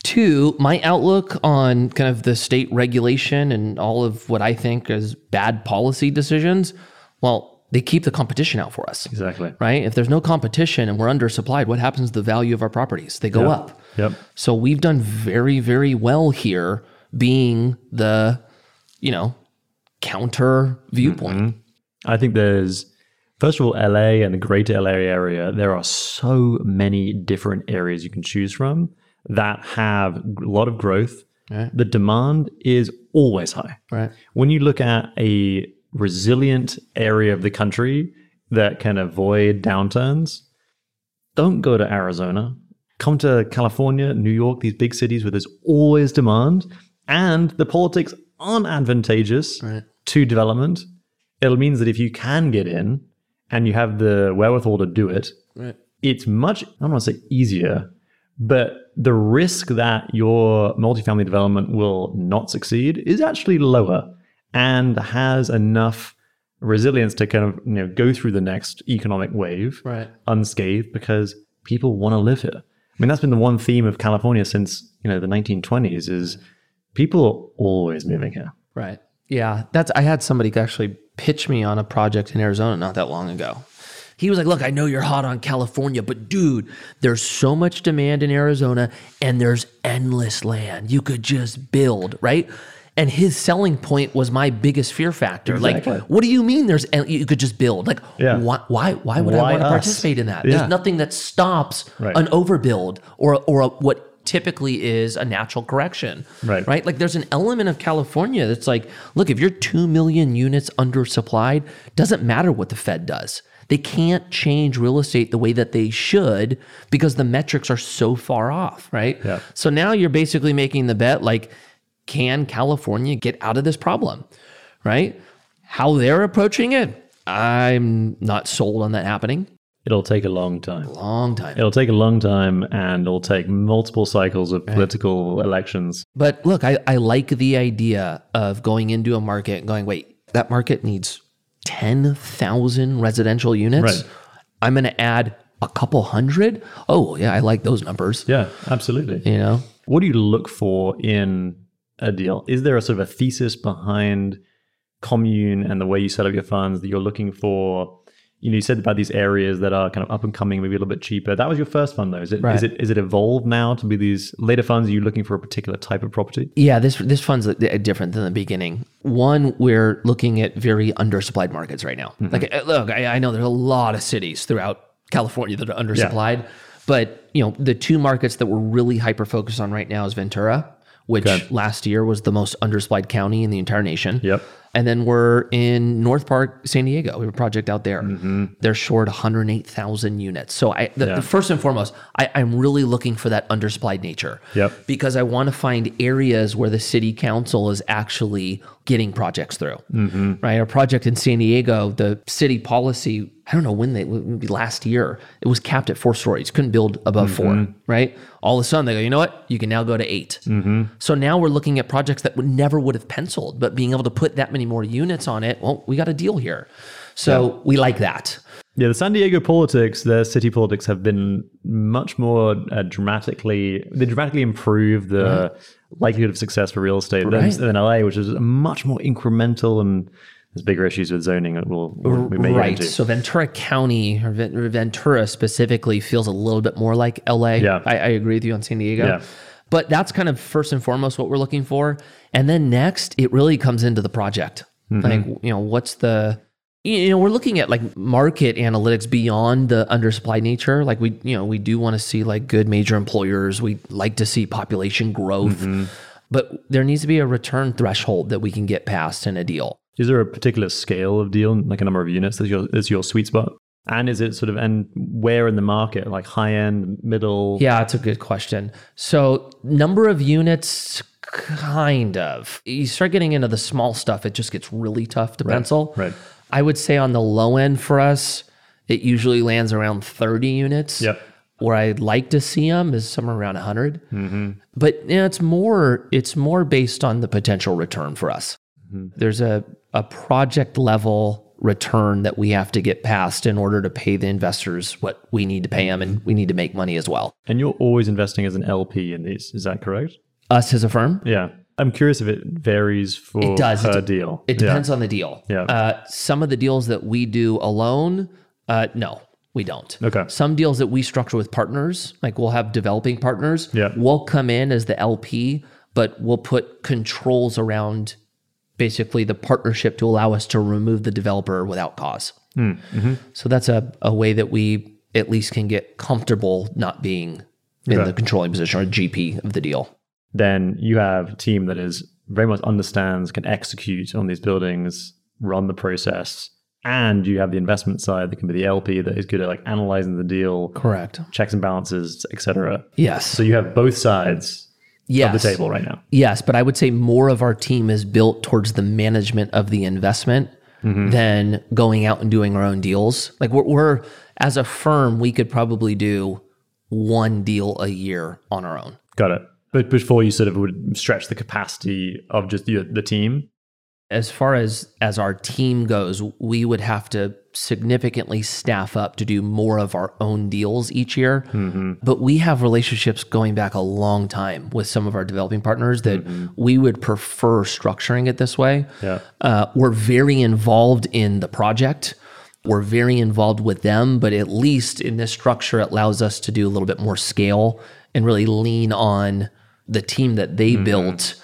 B: Two, my outlook on kind of the state regulation and all of what I think is bad policy decisions, well, they keep the competition out for us,
A: Exactly.
B: right? If there's no competition and we're undersupplied, what happens to the value of our properties? They go up.
A: Yep.
B: So we've done very, very well here being the, you know, counter viewpoint. Mm-hmm.
A: I think there's First of all, LA and the greater LA area, there are so many different areas you can choose from that have a lot of growth.
B: Right.
A: The demand is always high.
B: Right.
A: When you look at a resilient area of the country that can avoid downturns, don't go to Arizona. Come to California, New York, these big cities where there's always demand and the politics aren't advantageous
B: Right.
A: to development. It means that if you can get in and you have the wherewithal to do it,
B: Right.
A: it's much, I don't want to say easier, but the risk that your multifamily development will not succeed is actually lower and has enough resilience to kind of you know go through the next economic wave
B: Right.
A: unscathed because people want to live here. I mean that's been the one theme of California since you know the 1920s is people are always moving here.
B: Right. Yeah. That's I had somebody actually pitch me on a project in Arizona not that long ago. He was like, "Look, I know you're hot on California, but dude, there's so much demand in Arizona and there's endless land. You could just build, right?" And his selling point was my biggest fear factor.
A: Exactly.
B: Like, what do you mean there's you could just build? Like,
A: Yeah.
B: why why why would
A: Why
B: I want to participate in that?
A: Yeah.
B: There's nothing that stops
A: Right.
B: an overbuild or or a, what typically is a natural correction.
A: Right.
B: Right. Like there's an element of California that's like, look, if you're two million units undersupplied, doesn't matter what the Fed does. They can't change real estate the way that they should because the metrics are so far off, right?
A: Yeah.
B: So now you're basically making the bet like, can California get out of this problem? Right? How they're approaching it, I'm not sold on that happening.
A: It'll take a long time.
B: Long time.
A: It'll take a long time and it'll take multiple cycles of political elections.
B: But look, I, I like the idea of going into a market and going, wait, that market needs 10,000 residential units.
A: Right.
B: I'm going to add a couple hundred. Oh, yeah, I like those numbers.
A: Yeah, absolutely.
B: You know?
A: What do you look for in a deal? Is there a sort of a thesis behind commune and the way you set up your funds that you're looking for? You know, you said about these areas that are kind of up and coming, maybe a little bit cheaper. That was your first fund, though. Is it? Is
B: Right.
A: it? Is it evolved now to be these later funds? Are you looking for a particular type of property?
B: Yeah, this this fund's uh, different than the beginning. One, we're looking at very undersupplied markets right now. Like, uh, look, I, I know there's a lot of cities throughout California that are undersupplied, but you know, the two markets that we're really hyper focused on right now is Ventura, which
A: Okay.
B: last year was the most undersupplied county in the entire nation.
A: Yep.
B: And then we're in North Park, San Diego. We have a project out there.
A: Mm-hmm.
B: They're short 108,000 units. So I, the,
A: Yeah.
B: the first and foremost, I, I'm really looking for that undersupplied nature
A: Yep.
B: because I want to find areas where the city council is actually getting projects through.
A: Mm-hmm.
B: Right, Our project in San Diego, the city policy. I don't know when they maybe last year it was capped at four stories. Couldn't build above
A: Mm-hmm.
B: four. Right. All of a sudden they go, you know what? You can now go to 8
A: Mm-hmm.
B: So now we're looking at projects that would never would have penciled, but being able to put that many more units on it. Well, we got a deal here. So we like that.
A: Yeah, the San Diego politics, their city politics have been much more uh, dramatically, they dramatically improve the likelihood of success for real estate than,
B: Right.
A: than LA, which is much more incremental and there's bigger issues with zoning that we'll, we may get
B: right.
A: into.
B: So Ventura County or or Ventura specifically feels a little bit more like LA.
A: Yeah.
B: I, I agree with you on San Diego.
A: Yeah.
B: But that's kind of first and foremost what we're looking for. And then next, it really comes into the project.
A: Mm-hmm.
B: Like, you know, what's the you know, we're looking at like market analytics beyond the undersupply nature. Like we, you know, we do want to see like good major employers. We like to see population growth.
A: Mm-hmm.
B: But there needs to be a return threshold that we can get past in a deal.
A: Is there a particular scale of deal, like a number of units, that's your, is your sweet spot? And is it sort of, and where in the market, like high end, middle?
B: Yeah, that's a good question. So, number of units, kind of. You start getting into the small stuff, it just gets really tough to pencil.
A: right.
B: I would say on the low end for us, it usually lands around 30 units.
A: Yep.
B: Where I'd like to see them is somewhere around 100.
A: Mm-hmm.
B: But you know, it's more it's more based on the potential return for us.
A: Mm-hmm.
B: There's a a project level return that we have to get past in order to pay the investors what we need to pay them, and we need to make money as well.
A: And you're always investing as an LP in these, is that correct?
B: Us as a firm,
A: Yeah. I'm curious if it varies for
B: It does.
A: per
B: It-
A: deal.
B: It depends on the deal.
A: Yeah.
B: Uh, some of the deals that we do alone, uh, no, we don't.
A: Okay.
B: Some deals that we structure with partners, like we'll have developing partners,
A: Yeah.
B: we'll come in as the LP, but we'll put controls around basically the partnership to allow us to remove the developer without cause. So that's a, a way that we at least can get comfortable not being in
A: Okay.
B: the controlling position or GP of the deal.
A: Then you have a team that is very much understands, can execute on these buildings, run the process, and you have the investment side that can be the LP that is good at like analyzing the deal,
B: Correct.
A: checks and balances, etc.
B: Yes.
A: So you have both sides
B: yes.
A: of the table right now.
B: Yes, but I would say more of our team is built towards the management of the investment mm-hmm. than going out and doing our own deals. Like we're, we're as a firm, we could probably do one deal a year on our own.
A: Got it. But before you sort of would stretch the capacity of just the, the team.
B: As far as as our team goes, we would have to significantly staff up to do more of our own deals each year. But we have relationships going back a long time with some of our developing partners that we would prefer structuring it this way.
A: Yeah.
B: Uh, we're very involved in the project. We're very involved with them, but at least in this structure, it allows us to do a little bit more scale and really lean on the team that they mm-hmm. built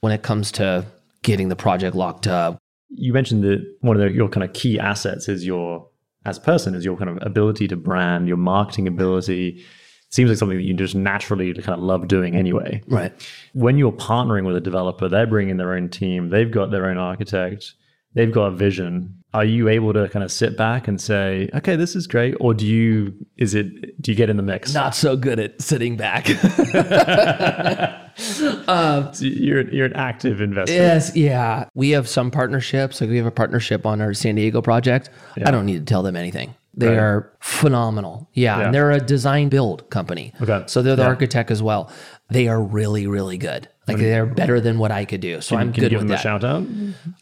B: when it comes to getting the project locked up.
A: You mentioned that one of the, your kind of key assets is your, as a person, is your kind of ability to brand, your marketing ability. Seems like something that you just naturally kind of love doing anyway.
B: Right.
A: when you're partnering with a developer, they're bringing their own team, they've got their own architect, they've got a vision. Are you able to kind of sit back and say, okay, this is great? Or do you, is it, do you get in the mix?
B: Not so good at sitting back.
A: Um, so You're, you're an active investor.
B: yes, yeah. We have some partnerships. Like we have a partnership on our San Diego project. I don't need to tell them anything. They
A: Right.
B: are phenomenal. Yeah,
A: Yeah.
B: And they're a design build company.
A: Okay.
B: So they're the
A: Yeah.
B: architect as well. They are really, really good. Like they're better than what I could do. So I'm
A: Can you
B: good
A: give
B: with
A: them a
B: that.
A: shout out?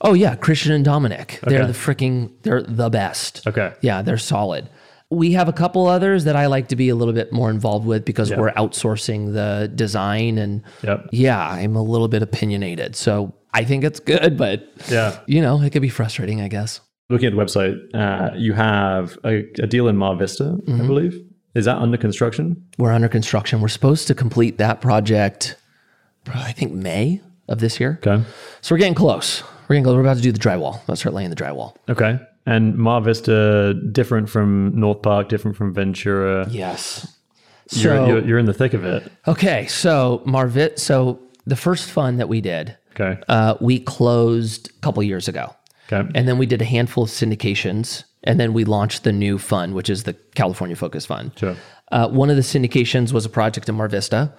B: Oh yeah, Christian and Dominic. They're the freaking they're the best.
A: Okay.
B: Yeah, they're solid. We have a couple others that I like to be a little bit more involved with because
A: Yeah.
B: we're outsourcing the design and
A: Yep.
B: yeah, I'm a little bit opinionated. So I think it's good, but
A: Yeah.
B: you know, it could be frustrating, I guess.
A: Looking at the website, uh, you have a, a deal in Mar Vista,
B: Mm-hmm.
A: I believe. Is that under construction?
B: We're under construction. We're supposed to complete that project I think May of this year.
A: Okay.
B: So we're getting close. We're getting close. We're about to do the drywall. Let's start laying the drywall.
A: Okay. And Mar Vista, different from North Park, different from Ventura.
B: Yes.
A: You're,
B: So
A: you're, you're in the thick of it.
B: Okay, so Marvit, so the first fund that we did,
A: Okay.
B: uh, we closed a couple years ago,
A: Okay.
B: and then we did a handful of syndications, and then we launched the new fund, which is the California Focus Fund.
A: Sure.
B: Uh, one of the syndications was a project in Mar Vista,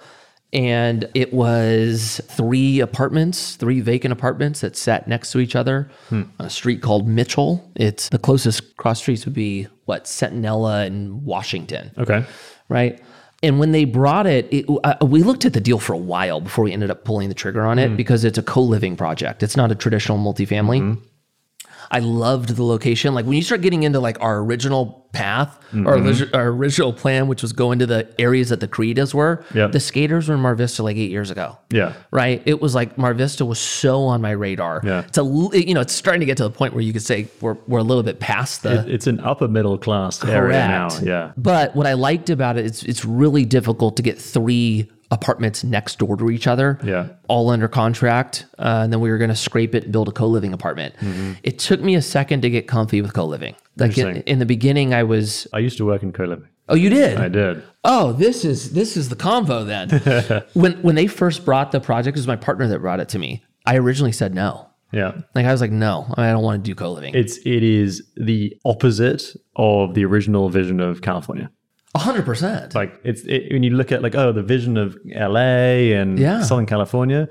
B: and it was three apartments, three vacant apartments that sat next to each other on a street called Mitchell. It's the closest cross streets would be what Centinela and Washington
A: Okay.
B: right? And when they brought it, it uh, we looked at the deal for a while before we ended up pulling the trigger on it because it's a co-living project. It's not a traditional multifamily. I loved the location. Like when you start getting into like our original path, our, mm-hmm. origi- our original plan, which was going to the areas that the Credas were,
A: Yep.
B: the skaters were in Mar Vista like eight years ago
A: Yeah.
B: right? It was like Mar Vista was so on my radar.
A: Yeah.
B: It's a, you know, it's starting to get to the point where you could say we're, we're a little bit past the
A: It- it's an upper middle class area now. Yeah.
B: But what I liked about it, it's it's really difficult to get three apartments next door to each other.
A: Yeah.
B: All under contract. Uh, and then we were going to scrape it and build a co living apartment. It took me a second to get comfy with co living. Like in, in the beginning, I was.
A: I used to work in co-living.
B: Oh, you did.
A: I did.
B: Oh, this is this is the convo then. when when they first brought the project, it was my partner that brought it to me. I originally said no.
A: Yeah.
B: Like I was like, no, I don't want to do co living.
A: It's it is the opposite of the original vision of California.
B: Hundred percent.
A: Like it's it, when you look at like oh the vision of LA and
B: Yeah.
A: Southern California,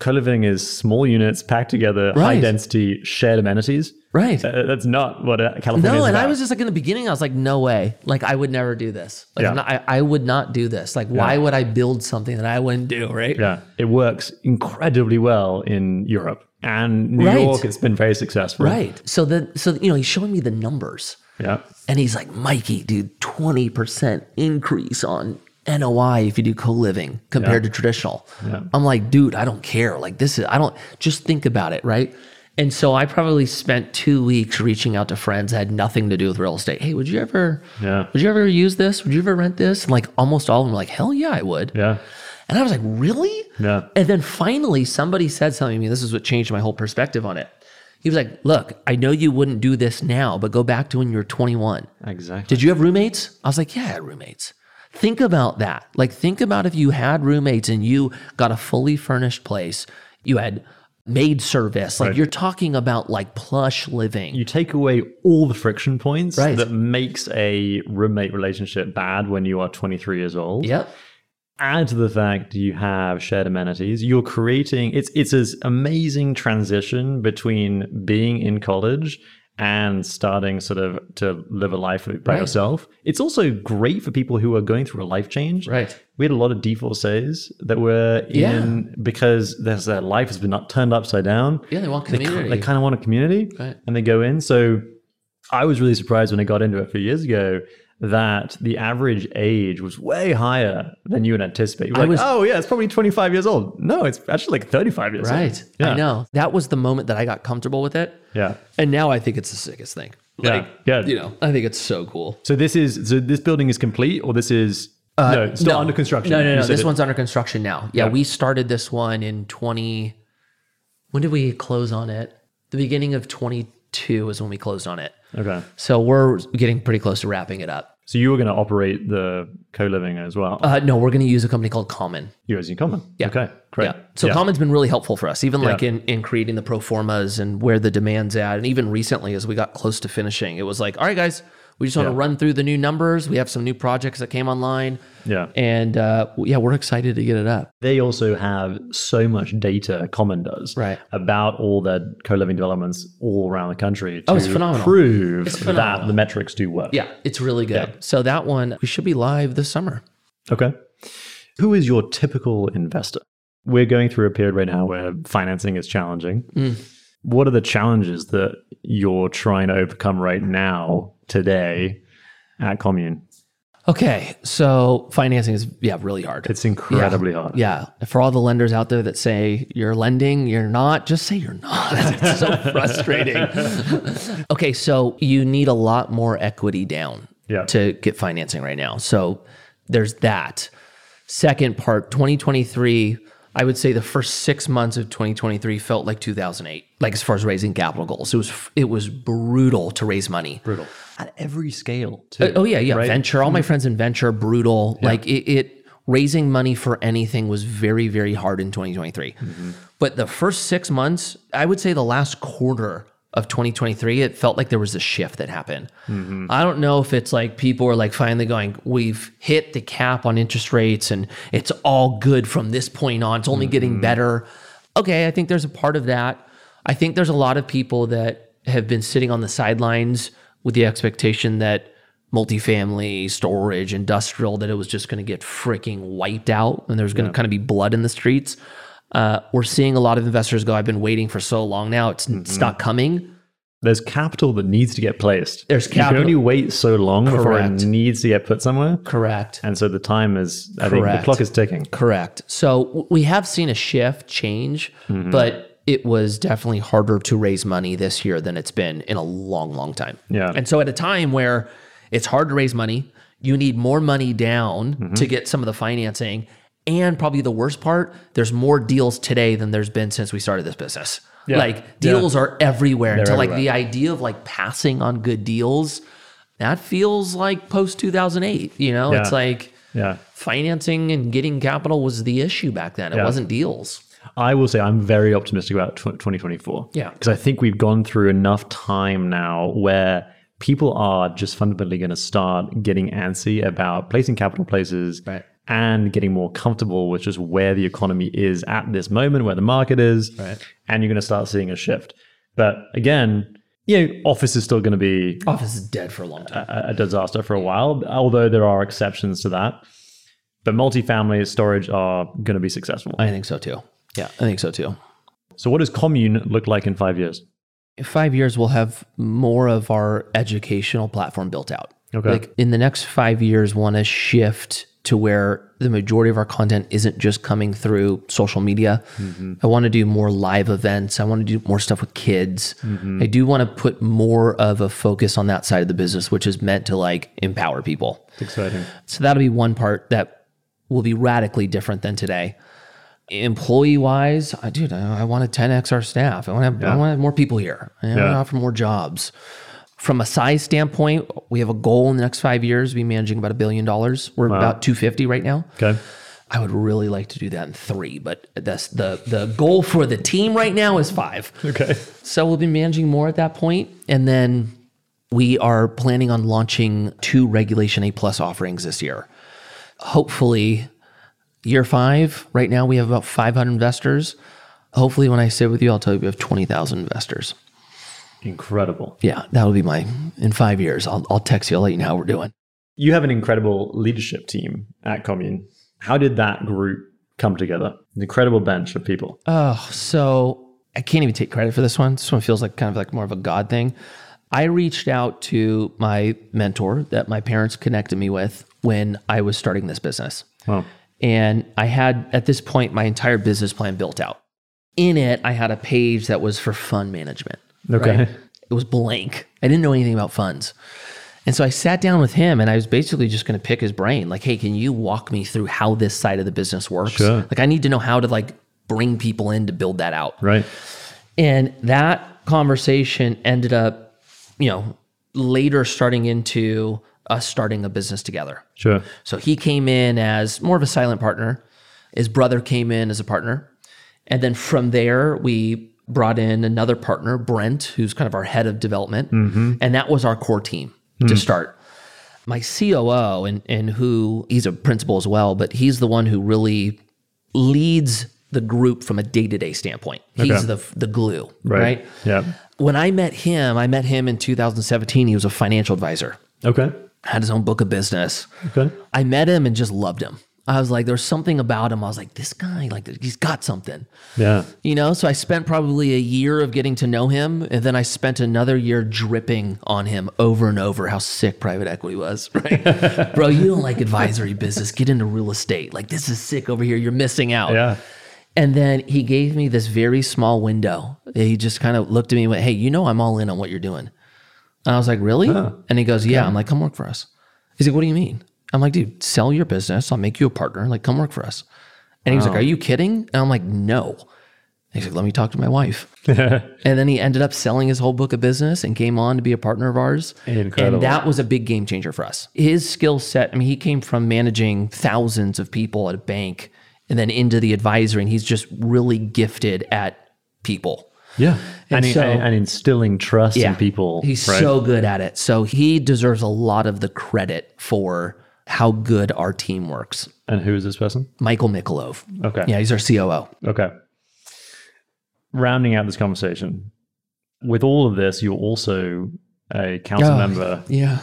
A: co-living is small units packed together, high density, shared amenities.
B: Right.
A: Uh, that's not what uh, California
B: No, and I was just like in the beginning, I was like, no way. Like I would never do this. Like
A: Yeah.
B: Not, I, I would not do this. Like why
A: Yeah.
B: would I build something that I wouldn't do? Right.
A: yeah, it works incredibly well in Europe and New
B: Right.
A: York. It's been very successful.
B: Right. So then, so you know, he's showing me the numbers,
A: Yeah.
B: and he's like, Mikey, dude, twenty percent increase on NOI if you do co living compared to traditional.
A: Yeah.
B: I'm like, dude, I don't care. Like this is, I don't. Just think about it, right? And so I probably spent two weeks reaching out to friends that had nothing to do with real estate. Hey, would you ever?
A: Yeah.
B: Would you ever use this? Would you ever rent this? And like almost all of them were like, hell yeah, I would.
A: Yeah.
B: And I was like, really?
A: Yeah.
B: And then finally somebody said something to me. This is what changed my whole perspective on it. He was like, "Look, I know you wouldn't do this now, but go back to when you were 21.
A: Exactly.
B: Did you have roommates?" I was like, "Yeah, I had roommates." Think about that. Like, think about if you had roommates and you got a fully furnished place, you had maid service. Like,
A: Right.
B: you're talking about like plush living.
A: you take away all the friction points
B: Right.
A: that makes a roommate relationship bad when you are 23 years old.
B: yep.
A: Add to the fact you have shared amenities. You're creating it's it's this amazing transition between being in college and starting sort of to live a life by
B: Right.
A: yourself. It's also great for people who are going through a life change.
B: Right.
A: We had a lot of divorcees that were
B: Yeah.
A: in because there's their life has been not turned upside down.
B: Yeah, they want
A: They,
B: community.
A: they kind of want a community
B: Right.
A: and they go in. So I was really surprised when I got into it a few years ago that the average age was way higher than you would anticipate. You were
B: I
A: like,
B: was-
A: oh yeah, it's probably 25 years old. No, it's actually like 35 years old.
B: right.
A: Yeah.
B: I know. That was the moment that I got comfortable with it.
A: Yeah.
B: And now I think it's the sickest thing.
A: Yeah,
B: Like,
A: good.
B: you know, I think it's so cool.
A: So this is so this building is complete or this is no, still under construction.
B: Uh, No, no, no. This
A: it-
B: one's under construction now. Yeah,
A: Yeah.
B: we started this one in 20. When did we close on it? The beginning of 22 is when we closed on it.
A: Okay.
B: So we're getting pretty close to wrapping it up.
A: So you were going to operate the co-living as well.
B: Uh, no, we're going to use a company called Common.
A: You're using common.
B: Yeah.
A: Okay. Great.
B: Yeah. So
A: Yeah.
B: Common's been really helpful for us, even like in, in creating the pro formas and where the demand's at. And even recently, as we got close to finishing, it was like, all right, guys, we just want to run through the new numbers. We have some new projects that came online.
A: Yeah.
B: And uh, yeah, we're excited to get it up.
A: They also have so much data, Common does,
B: Right.
A: about all their co-living developments all around the country to
B: Oh, it's phenomenal.
A: prove
B: It's
A: that the metrics do work.
B: Yeah, it's really good. So that one, we should be live this summer.
A: Okay. Who is your typical investor? We're going through a period right now where financing is challenging.
B: Mm.
A: What are the challenges that you're trying to overcome right now, today, at Commune?
B: Okay, so financing is yeah really hard.
A: It's incredibly hard.
B: Yeah, for all the lenders out there that say you're lending, you're not. Just say you're not. It's so frustrating. okay, so you need a lot more equity down
A: Yeah.
B: to get financing right now. So there's that. Second part, 2023. I would say the first six months of 2023 felt like 2008, like as far as raising capital goals. It was it was brutal to raise money.
A: Brutal. At every scale, too.
B: Uh, oh yeah, yeah.
A: right?
B: Venture. All my friends in venture, brutal. Like it, it, raising money for anything was very, very hard in 2023. But the first six months, I would say the last quarter of 2023, it felt like there was a shift that happened. Mm-hmm. I don't know if it's like people are like finally going, we've hit the cap on interest rates and it's all good from this point on. It's only getting mm-hmm. better. Okay, I think there's a part of that. I think there's a lot of people that have been sitting on the sidelines with the expectation that multifamily, storage, industrial, that it was just going to get freaking wiped out and there's going to kind of be blood in the streets. Uh, we're seeing a lot of investors go, I've been waiting for so long now, it's, mm-hmm. it's not coming.
A: There's capital that needs to get placed.
B: There's capital.
A: You can only wait so long before it needs to get put somewhere.
B: Correct.
A: And so the time is, I think the clock is ticking.
B: Correct. So we have seen a shift change, mm-hmm. but it was definitely harder to raise money this year than it's been in a long, long time.
A: Yeah.
B: And so at a time where it's hard to raise money, you need more money down mm-hmm. to get some of the financing. And probably the worst part, there's more deals today than there's been since we started this business.
A: Yeah.
B: Like deals are everywhere. so like
A: everywhere.
B: the idea of like passing on good deals, that feels like post 2008. You know,
A: Yeah.
B: it's like
A: Yeah.
B: financing and getting capital was the issue back then. It
A: Yeah.
B: wasn't deals.
A: I will say I'm very optimistic about 2024.
B: Yeah.
A: Because I think we've gone through enough time now where people are just fundamentally going to start getting antsy about placing capital places
B: Right.
A: And getting more comfortable with just where the economy is at this moment, where the market is.
B: Right.
A: And you're going to start seeing a shift. But again, you know, office is still going to be
B: Office is dead for a long time.
A: a, a disaster for a while, although there are exceptions to that. But multifamily storage are going to be successful.
B: I think so too. Yeah, I think so too.
A: So, what does commune look like in five years?
B: In five years, we'll have more of our educational platform built out.
A: Okay.
B: Like in the next five years, want to shift to where the majority of our content isn't just coming through social media. I want to do more live events. I want to do more stuff with kids. I do want to put more of a focus on that side of the business, which is meant to like empower people.
A: It's exciting.
B: So that'll be one part that will be radically different than today. Employee wise, I dude, I, I want to 10x our staff. I want to have, I want to have more people here. I want to offer more jobs. From a size standpoint, we have a goal in the next five years to be managing about a billion dollars. We're about 250 right now.
C: Okay.
B: I would really like to do that in three, but that's the the goal for the team right now is five.
C: Okay.
B: So we'll be managing more at that point, and then we are planning on launching two Regulation A plus offerings this year. Hopefully, year five. Right now, we have about 500 investors. Hopefully, when I sit with you, I'll tell you we have 20,000 investors.
C: Incredible.
B: Yeah, that'll be my in five years. I'll I'll text you. I'll let you know how we're doing.
C: You have an incredible leadership team at Commune. How did that group come together? An incredible bench of people.
B: Oh, so I can't even take credit for this one. This one feels like kind of like more of a God thing. I reached out to my mentor that my parents connected me with when I was starting this business.
C: Wow.
B: And I had at this point my entire business plan built out. In it, I had a page that was for fund management.
C: Okay.
B: right? It was blank. I didn't know anything about funds. And so I sat down with him and I was basically just going to pick his brain like, "Hey, can you walk me through how this side of the business works?
C: Sure.
B: Like I need to know how to like bring people in to build that out."
C: Right.
B: And that conversation ended up, you know, later starting into us starting a business together.
C: Sure.
B: So he came in as more of a silent partner. His brother came in as a partner. And then from there, we brought in another partner, Brent, who's kind of our head of development. Mm-hmm. And that was our core team to mm. start. My COO, and, and who he's a principal as well, but he's the one who really leads the group from a day to day standpoint. He's the, the glue, right?
C: Yeah.
B: When I met him, I met him in 2017. He was a financial advisor,
C: Okay.
B: had his own book of business.
C: Okay.
B: I met him and just loved him. I was like, there's something about him. I was like, this guy, like, he's got something,
C: Yeah.
B: you know? So I spent probably a year of getting to know him. And then I spent another year dripping on him over and over how sick private equity was, right? Bro, you don't like advisory business. Get into real estate. Like, this is sick over here. You're missing out.
C: Yeah.
B: And then he gave me this very small window. He just kind of looked at me and went, Hey, you know, I'm all in on what you're doing. And I was like, Really? And he goes, Yeah. I'm like, Come work for us. He's like, What do you mean? I'm like, Dude, sell your business. I'll make you a partner. Like, come work for us. And he was like, Are you kidding? And I'm like, No. He's like, Let me talk to my wife. and then he ended up selling his whole book of business and came on to be a partner of ours.
C: Incredible.
B: And that was a big game changer for us. His skill set, I mean, he came from managing thousands of people at a bank and then into the advisory, and he's just really gifted at people.
C: Yeah. And,
B: so-
C: and instilling trust in people.
B: He's
C: right?
B: so good at it. So he deserves a lot of the credit for how good our team works.
C: And who is this person?
B: Michael Mikolov.
C: Okay.
B: Yeah, he's our COO.
C: Okay. Rounding out this conversation, with all of this, you're also a council
B: Oh,
C: member.
B: Yeah.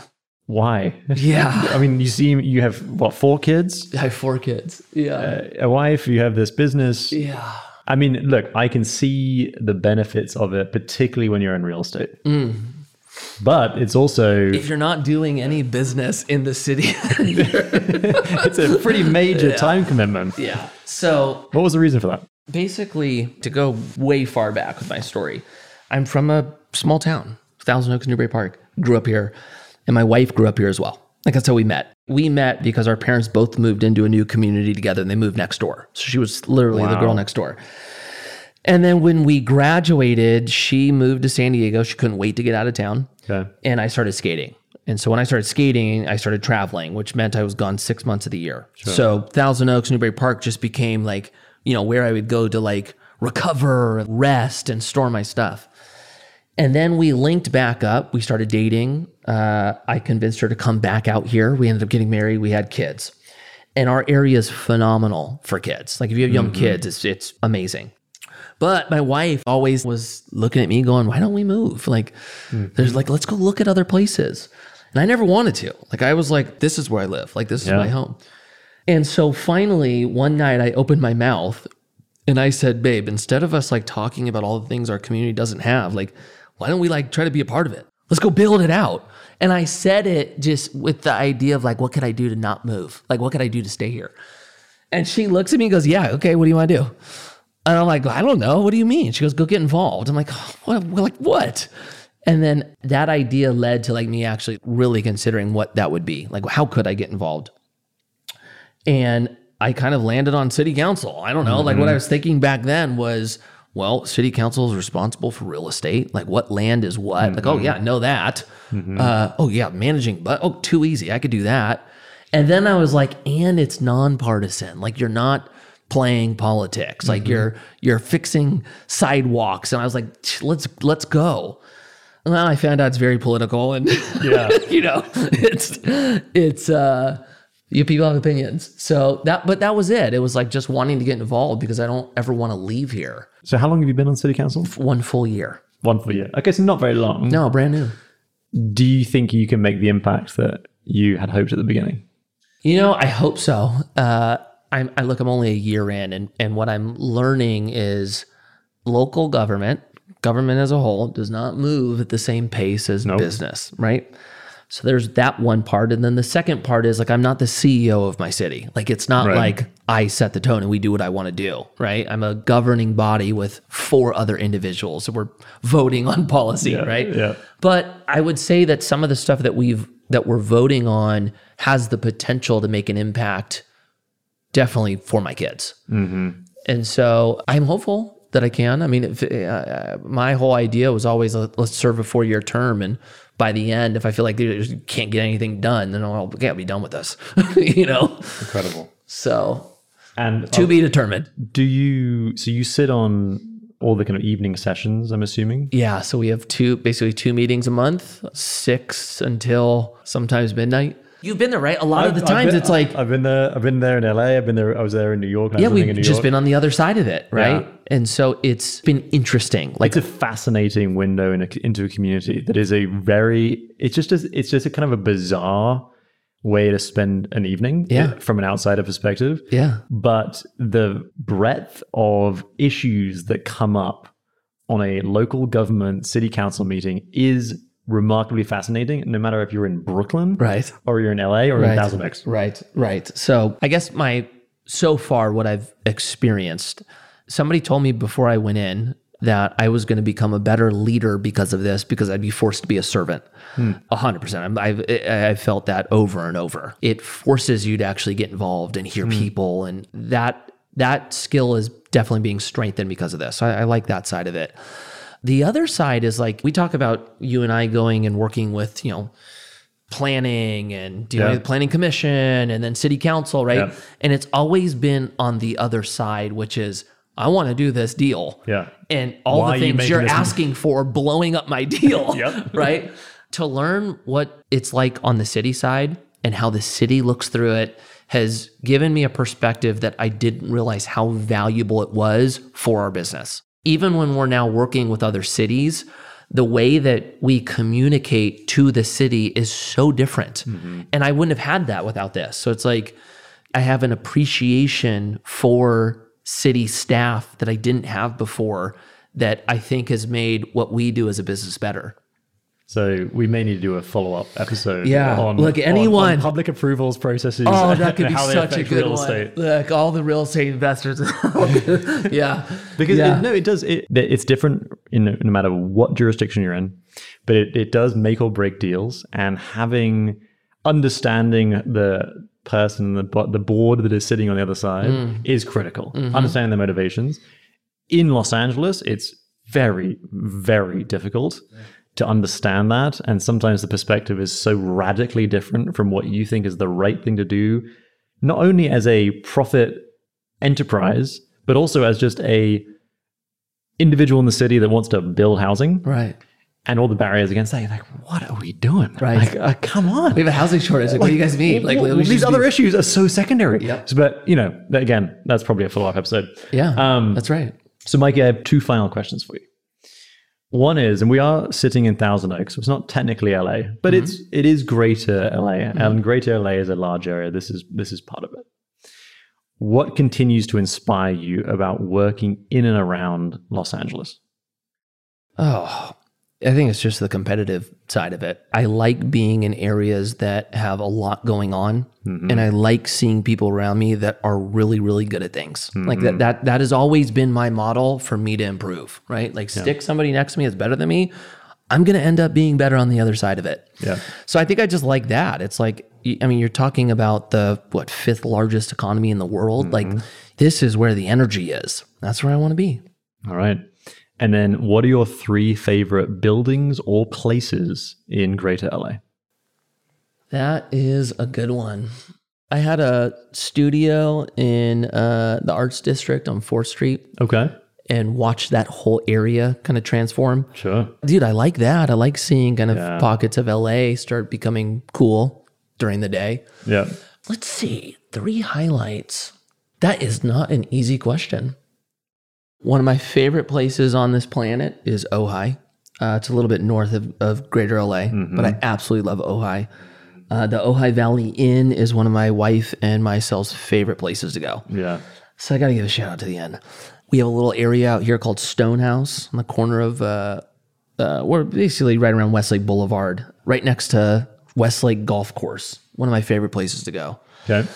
C: Why?
B: Yeah.
C: I mean, you seem you have what four kids,
B: I have four kids. Yeah.
C: a wife, you have this business.
B: yeah.
C: I mean, look, I can see the benefits of it, particularly when you're in real estate.
B: Mm.
C: But it's also
B: If you're not doing any business in the city,
C: it's a pretty major time commitment.
B: yeah. So
C: What was the reason for that?
B: basically, to go way far back with my story, I'm from a small town, Thousand Oaks, Newbury Park. Grew up here, and my wife grew up here as well. Like that's how we met. We met because our parents both moved into a new community together, and they moved next door. So she was literally the girl next door. And then when we graduated, she moved to San Diego. She couldn't wait to get out of town.
C: Okay.
B: and I started skating. And so when I started skating, I started traveling, which meant I was gone six months of the year. So Thousand Oaks, Newbury Park just became like, you know, where I would go to like recover, rest, and store my stuff. And then we linked back up. We started dating. Uh, I convinced her to come back out here. We ended up getting married. We had kids. And our area is phenomenal for kids. Like if you have young kids, it's it's amazing. But my wife always was looking at me going, why don't we move? Like, mm-hmm. there's like, let's go look at other places. And I never wanted to. Like, I was like, this is where I live. Like, this is my home. And so finally, one night I opened my mouth and I said, babe, instead of us like talking about all the things our community doesn't have, like, why don't we like try to be a part of it? Let's go build it out. And I said it just with the idea of like, what could I do to not move? Like, what could I do to stay here? And she looks at me and goes, Yeah, okay, what do you want to do? And I'm like, I don't know. What do you mean? She goes, Go get involved. I'm like, what? We're like, what? And then that idea led to like me actually really considering what that would be. Like, how could I get involved? And I kind of landed on city council. I don't know. Like what I was mm-hmm. thinking back then was, well, city council is responsible for real estate. Like what land is what? Like, oh yeah, I mm-hmm. know that. Mm-hmm. Uh, oh yeah, managing, but oh, too easy. I could do that. And then I was like, and it's nonpartisan. Like you're not playing politics. Like you're you're fixing sidewalks. And I was like, let's let's go. And then I found out it's very political and
A: Yeah.
B: you know, it's it's uh you people have opinions. So that but that was it. It was like just wanting to get involved because I don't ever want to leave here.
A: So how long have you been on city council?
B: One full year.
A: One full year. Okay, so not very long.
B: No, brand new.
A: Do you think you can make the impact that you had hoped at the beginning?
B: You know, I hope so. Uh, I'm, I look, I'm only a year in, and and what I'm learning is local government, government as a whole, does not move at the same pace as business, right? So there's that one part, and then the second part is like I'm not the CEO of my city. Like it's not
A: Right.
B: like I set the tone and we do what I want to do, right? I'm a governing body with four other individuals, so we're voting on policy, right?
A: yeah.
B: But I would say that some of the stuff that we've that we're voting on has the potential to make an impact, definitely for my kids. And so I'm hopeful that I can. I mean, if, uh, my whole idea was always uh, let's serve a four year term, and by the end, if I feel like they just can't get anything done, then I'll yeah, be done with this. you know.
A: Incredible.
B: So
A: And
B: to be determined.
A: do you so you sit on all the kind of evening sessions, I'm assuming?
B: Yeah. So we have two, basically two meetings a month, six until sometimes midnight. You've been there, right? A lot of the times
A: been-
B: it's like
A: I've been there. I've been there in LA. I've been there. I was there in New York.
B: yeah, we've
A: in New
B: just
A: York.
B: been on the other side of it, right?
A: Yeah.
B: And so it's been interesting. Like,
A: It's a fascinating window in a, into a community that is a very. It's just a, it's just a kind of a bizarre way to spend an evening.
B: Uh, yeah.
A: From an outsider perspective.
B: yeah,
A: but the breadth of issues that come up on a local government city council meeting is remarkably fascinating no matter if you're in brooklyn
B: right,
A: or you're in la or in
B: right,
A: thousand Oaks.
B: right, right. So I guess my so far what I've experienced. Somebody told me before I went in that I was going to become a better leader because of this, because I'd be forced to be a servant. Hmm. A hundred percent. I've I've felt that over and over. It forces you to actually get involved and hear hmm. people, and that that skill is definitely being strengthened because of this. So I, I like that side of it. The other side is like we talk about you and I going and working with you know planning and dealing
A: Yeah.
B: with the planning commission and then city council, right?
A: Yeah.
B: And it's always been on the other side, which is I want to do this deal.
A: Yeah.
B: And all
A: Why
B: the things you're
A: this-
B: asking for blowing up my deal.
A: Yep.
B: right? To learn what it's like on the city side and how the city looks through it has given me a perspective that I didn't realize how valuable it was for our business. Even when we're now working with other cities, the way that we communicate to the city is so different. Mm-hmm. And I wouldn't have had that without this. So it's like I have an appreciation for city staff that I didn't have before that I think has made what we do as a business better.
A: So we may need to do a follow-up episode
B: Yeah.
A: on,
B: Look, anyone-
A: on public approvals processes
B: Oh, that could be such a good
A: real
B: one.
A: estate
B: Look, all the real estate investors. yeah.
A: because
B: Yeah.
A: it, no it does it, it's different in no matter what jurisdiction you're in but it, it does make or break deals and having understanding the person the, the board that is sitting on the other side
B: Mm.
A: is critical
B: Mm-hmm.
A: understanding their motivations in los angeles it's very very difficult to understand that and sometimes the perspective is so radically different from what you think is the right thing to do not only as a profit enterprise but also as just a individual in the city that wants to build housing
B: Right.
A: and all the barriers against that. You're like, what are we doing?
B: Right.
A: Like, uh, come on.
B: We have a housing shortage. Like, what do you guys mean? Like,
A: Well, these other
B: be-
A: issues are so secondary.
B: Yep.
A: So, But, you know, again, that's probably a follow up episode.
B: Yeah.
A: Um,
B: that's right.
A: So, Mikey, I have two final questions for you. One is, and we are sitting in Thousand Oaks, so it's not technically LA, but
B: Mm-hmm.
A: it's it is Greater LA, and Greater LA is a large area. This is this is part of it. What continues to inspire you about working in and around Los Angeles?
B: Oh, I think it's just the competitive side of it. I like being in areas that have a lot going on, mm-hmm. and I like seeing people around me that are really, really good at things. Like that. Mm-hmm. That that has always been my model for me to improve. Right? Like stick somebody next to me that's better than me. I'm going to end up being better on the other side of it.
C: Yeah.
B: So I think I just like that. It's like, I mean, you're talking about the what fifth largest economy in the world. Like, mm-hmm. this is where the energy is. That's where I want to be.
C: All right. And then what are your three favorite buildings or places in Greater LA?
B: That is a good one. I had a studio in uh, the Arts District on Fourth Street
C: Okay.
B: and watched that whole area kind of transform.
C: Sure.
B: Dude, I like that. I like seeing kind of
C: Yeah.
B: pockets of LA start becoming cool during the day.
C: Yeah.
B: Let's see, three highlights. That is not an easy question. One of my favorite places on this planet is Ojai. Uh, it's a little bit north of, of Greater LA, but I absolutely love Ojai. Uh, the Ojai Valley Inn is one of my wife and myself's favorite places to go.
C: Yeah.
B: So I got to give a shout out to the inn. We have a little area out here called Stonehaus on the corner of, uh, uh, we're basically right around Westlake Boulevard, right next to Westlake Golf Course. One of my favorite places to go.
C: Okay.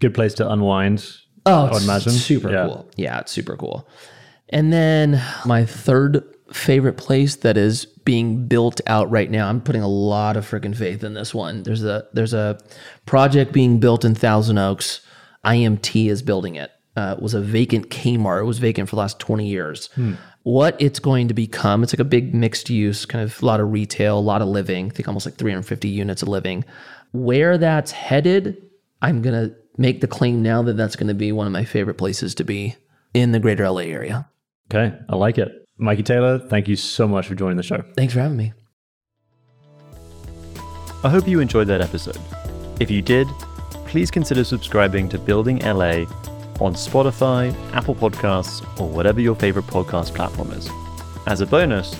C: Good place to unwind.
B: Oh,
C: I imagine.
B: super
C: Yeah.
B: cool. Yeah, it's super cool. And then my third favorite place that is being built out right now. I'm putting a lot of freaking faith in this one. There's a there's a project being built in Thousand Oaks. IMT is building it. Uh, it was a vacant Kmart. It was vacant for the last 20 years. What it's going to become, it's like a big mixed use, kind of a lot of retail, a lot of living. I think almost like 350 units of living. Where that's headed, I'm going to make the claim now that that's going to be one of my favorite places to be in the greater LA area.
C: Okay. I like it. Mikey Taylor, thank you so much for joining the show.
B: Thanks for having me.
A: I hope you enjoyed that episode. If you did, please consider subscribing to Building LA on Spotify, Apple Podcasts, or whatever your favorite podcast platform is. As a bonus,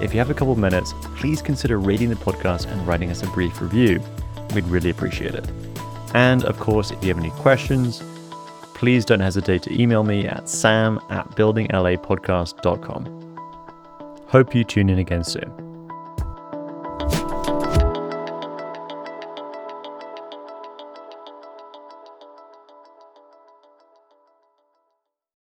A: if you have a couple minutes, please consider rating the podcast and writing us a brief review. We'd really appreciate it. And of course, if you have any questions, please don't hesitate to email me at sam at buildinglapodcast.com. Hope you tune in again soon.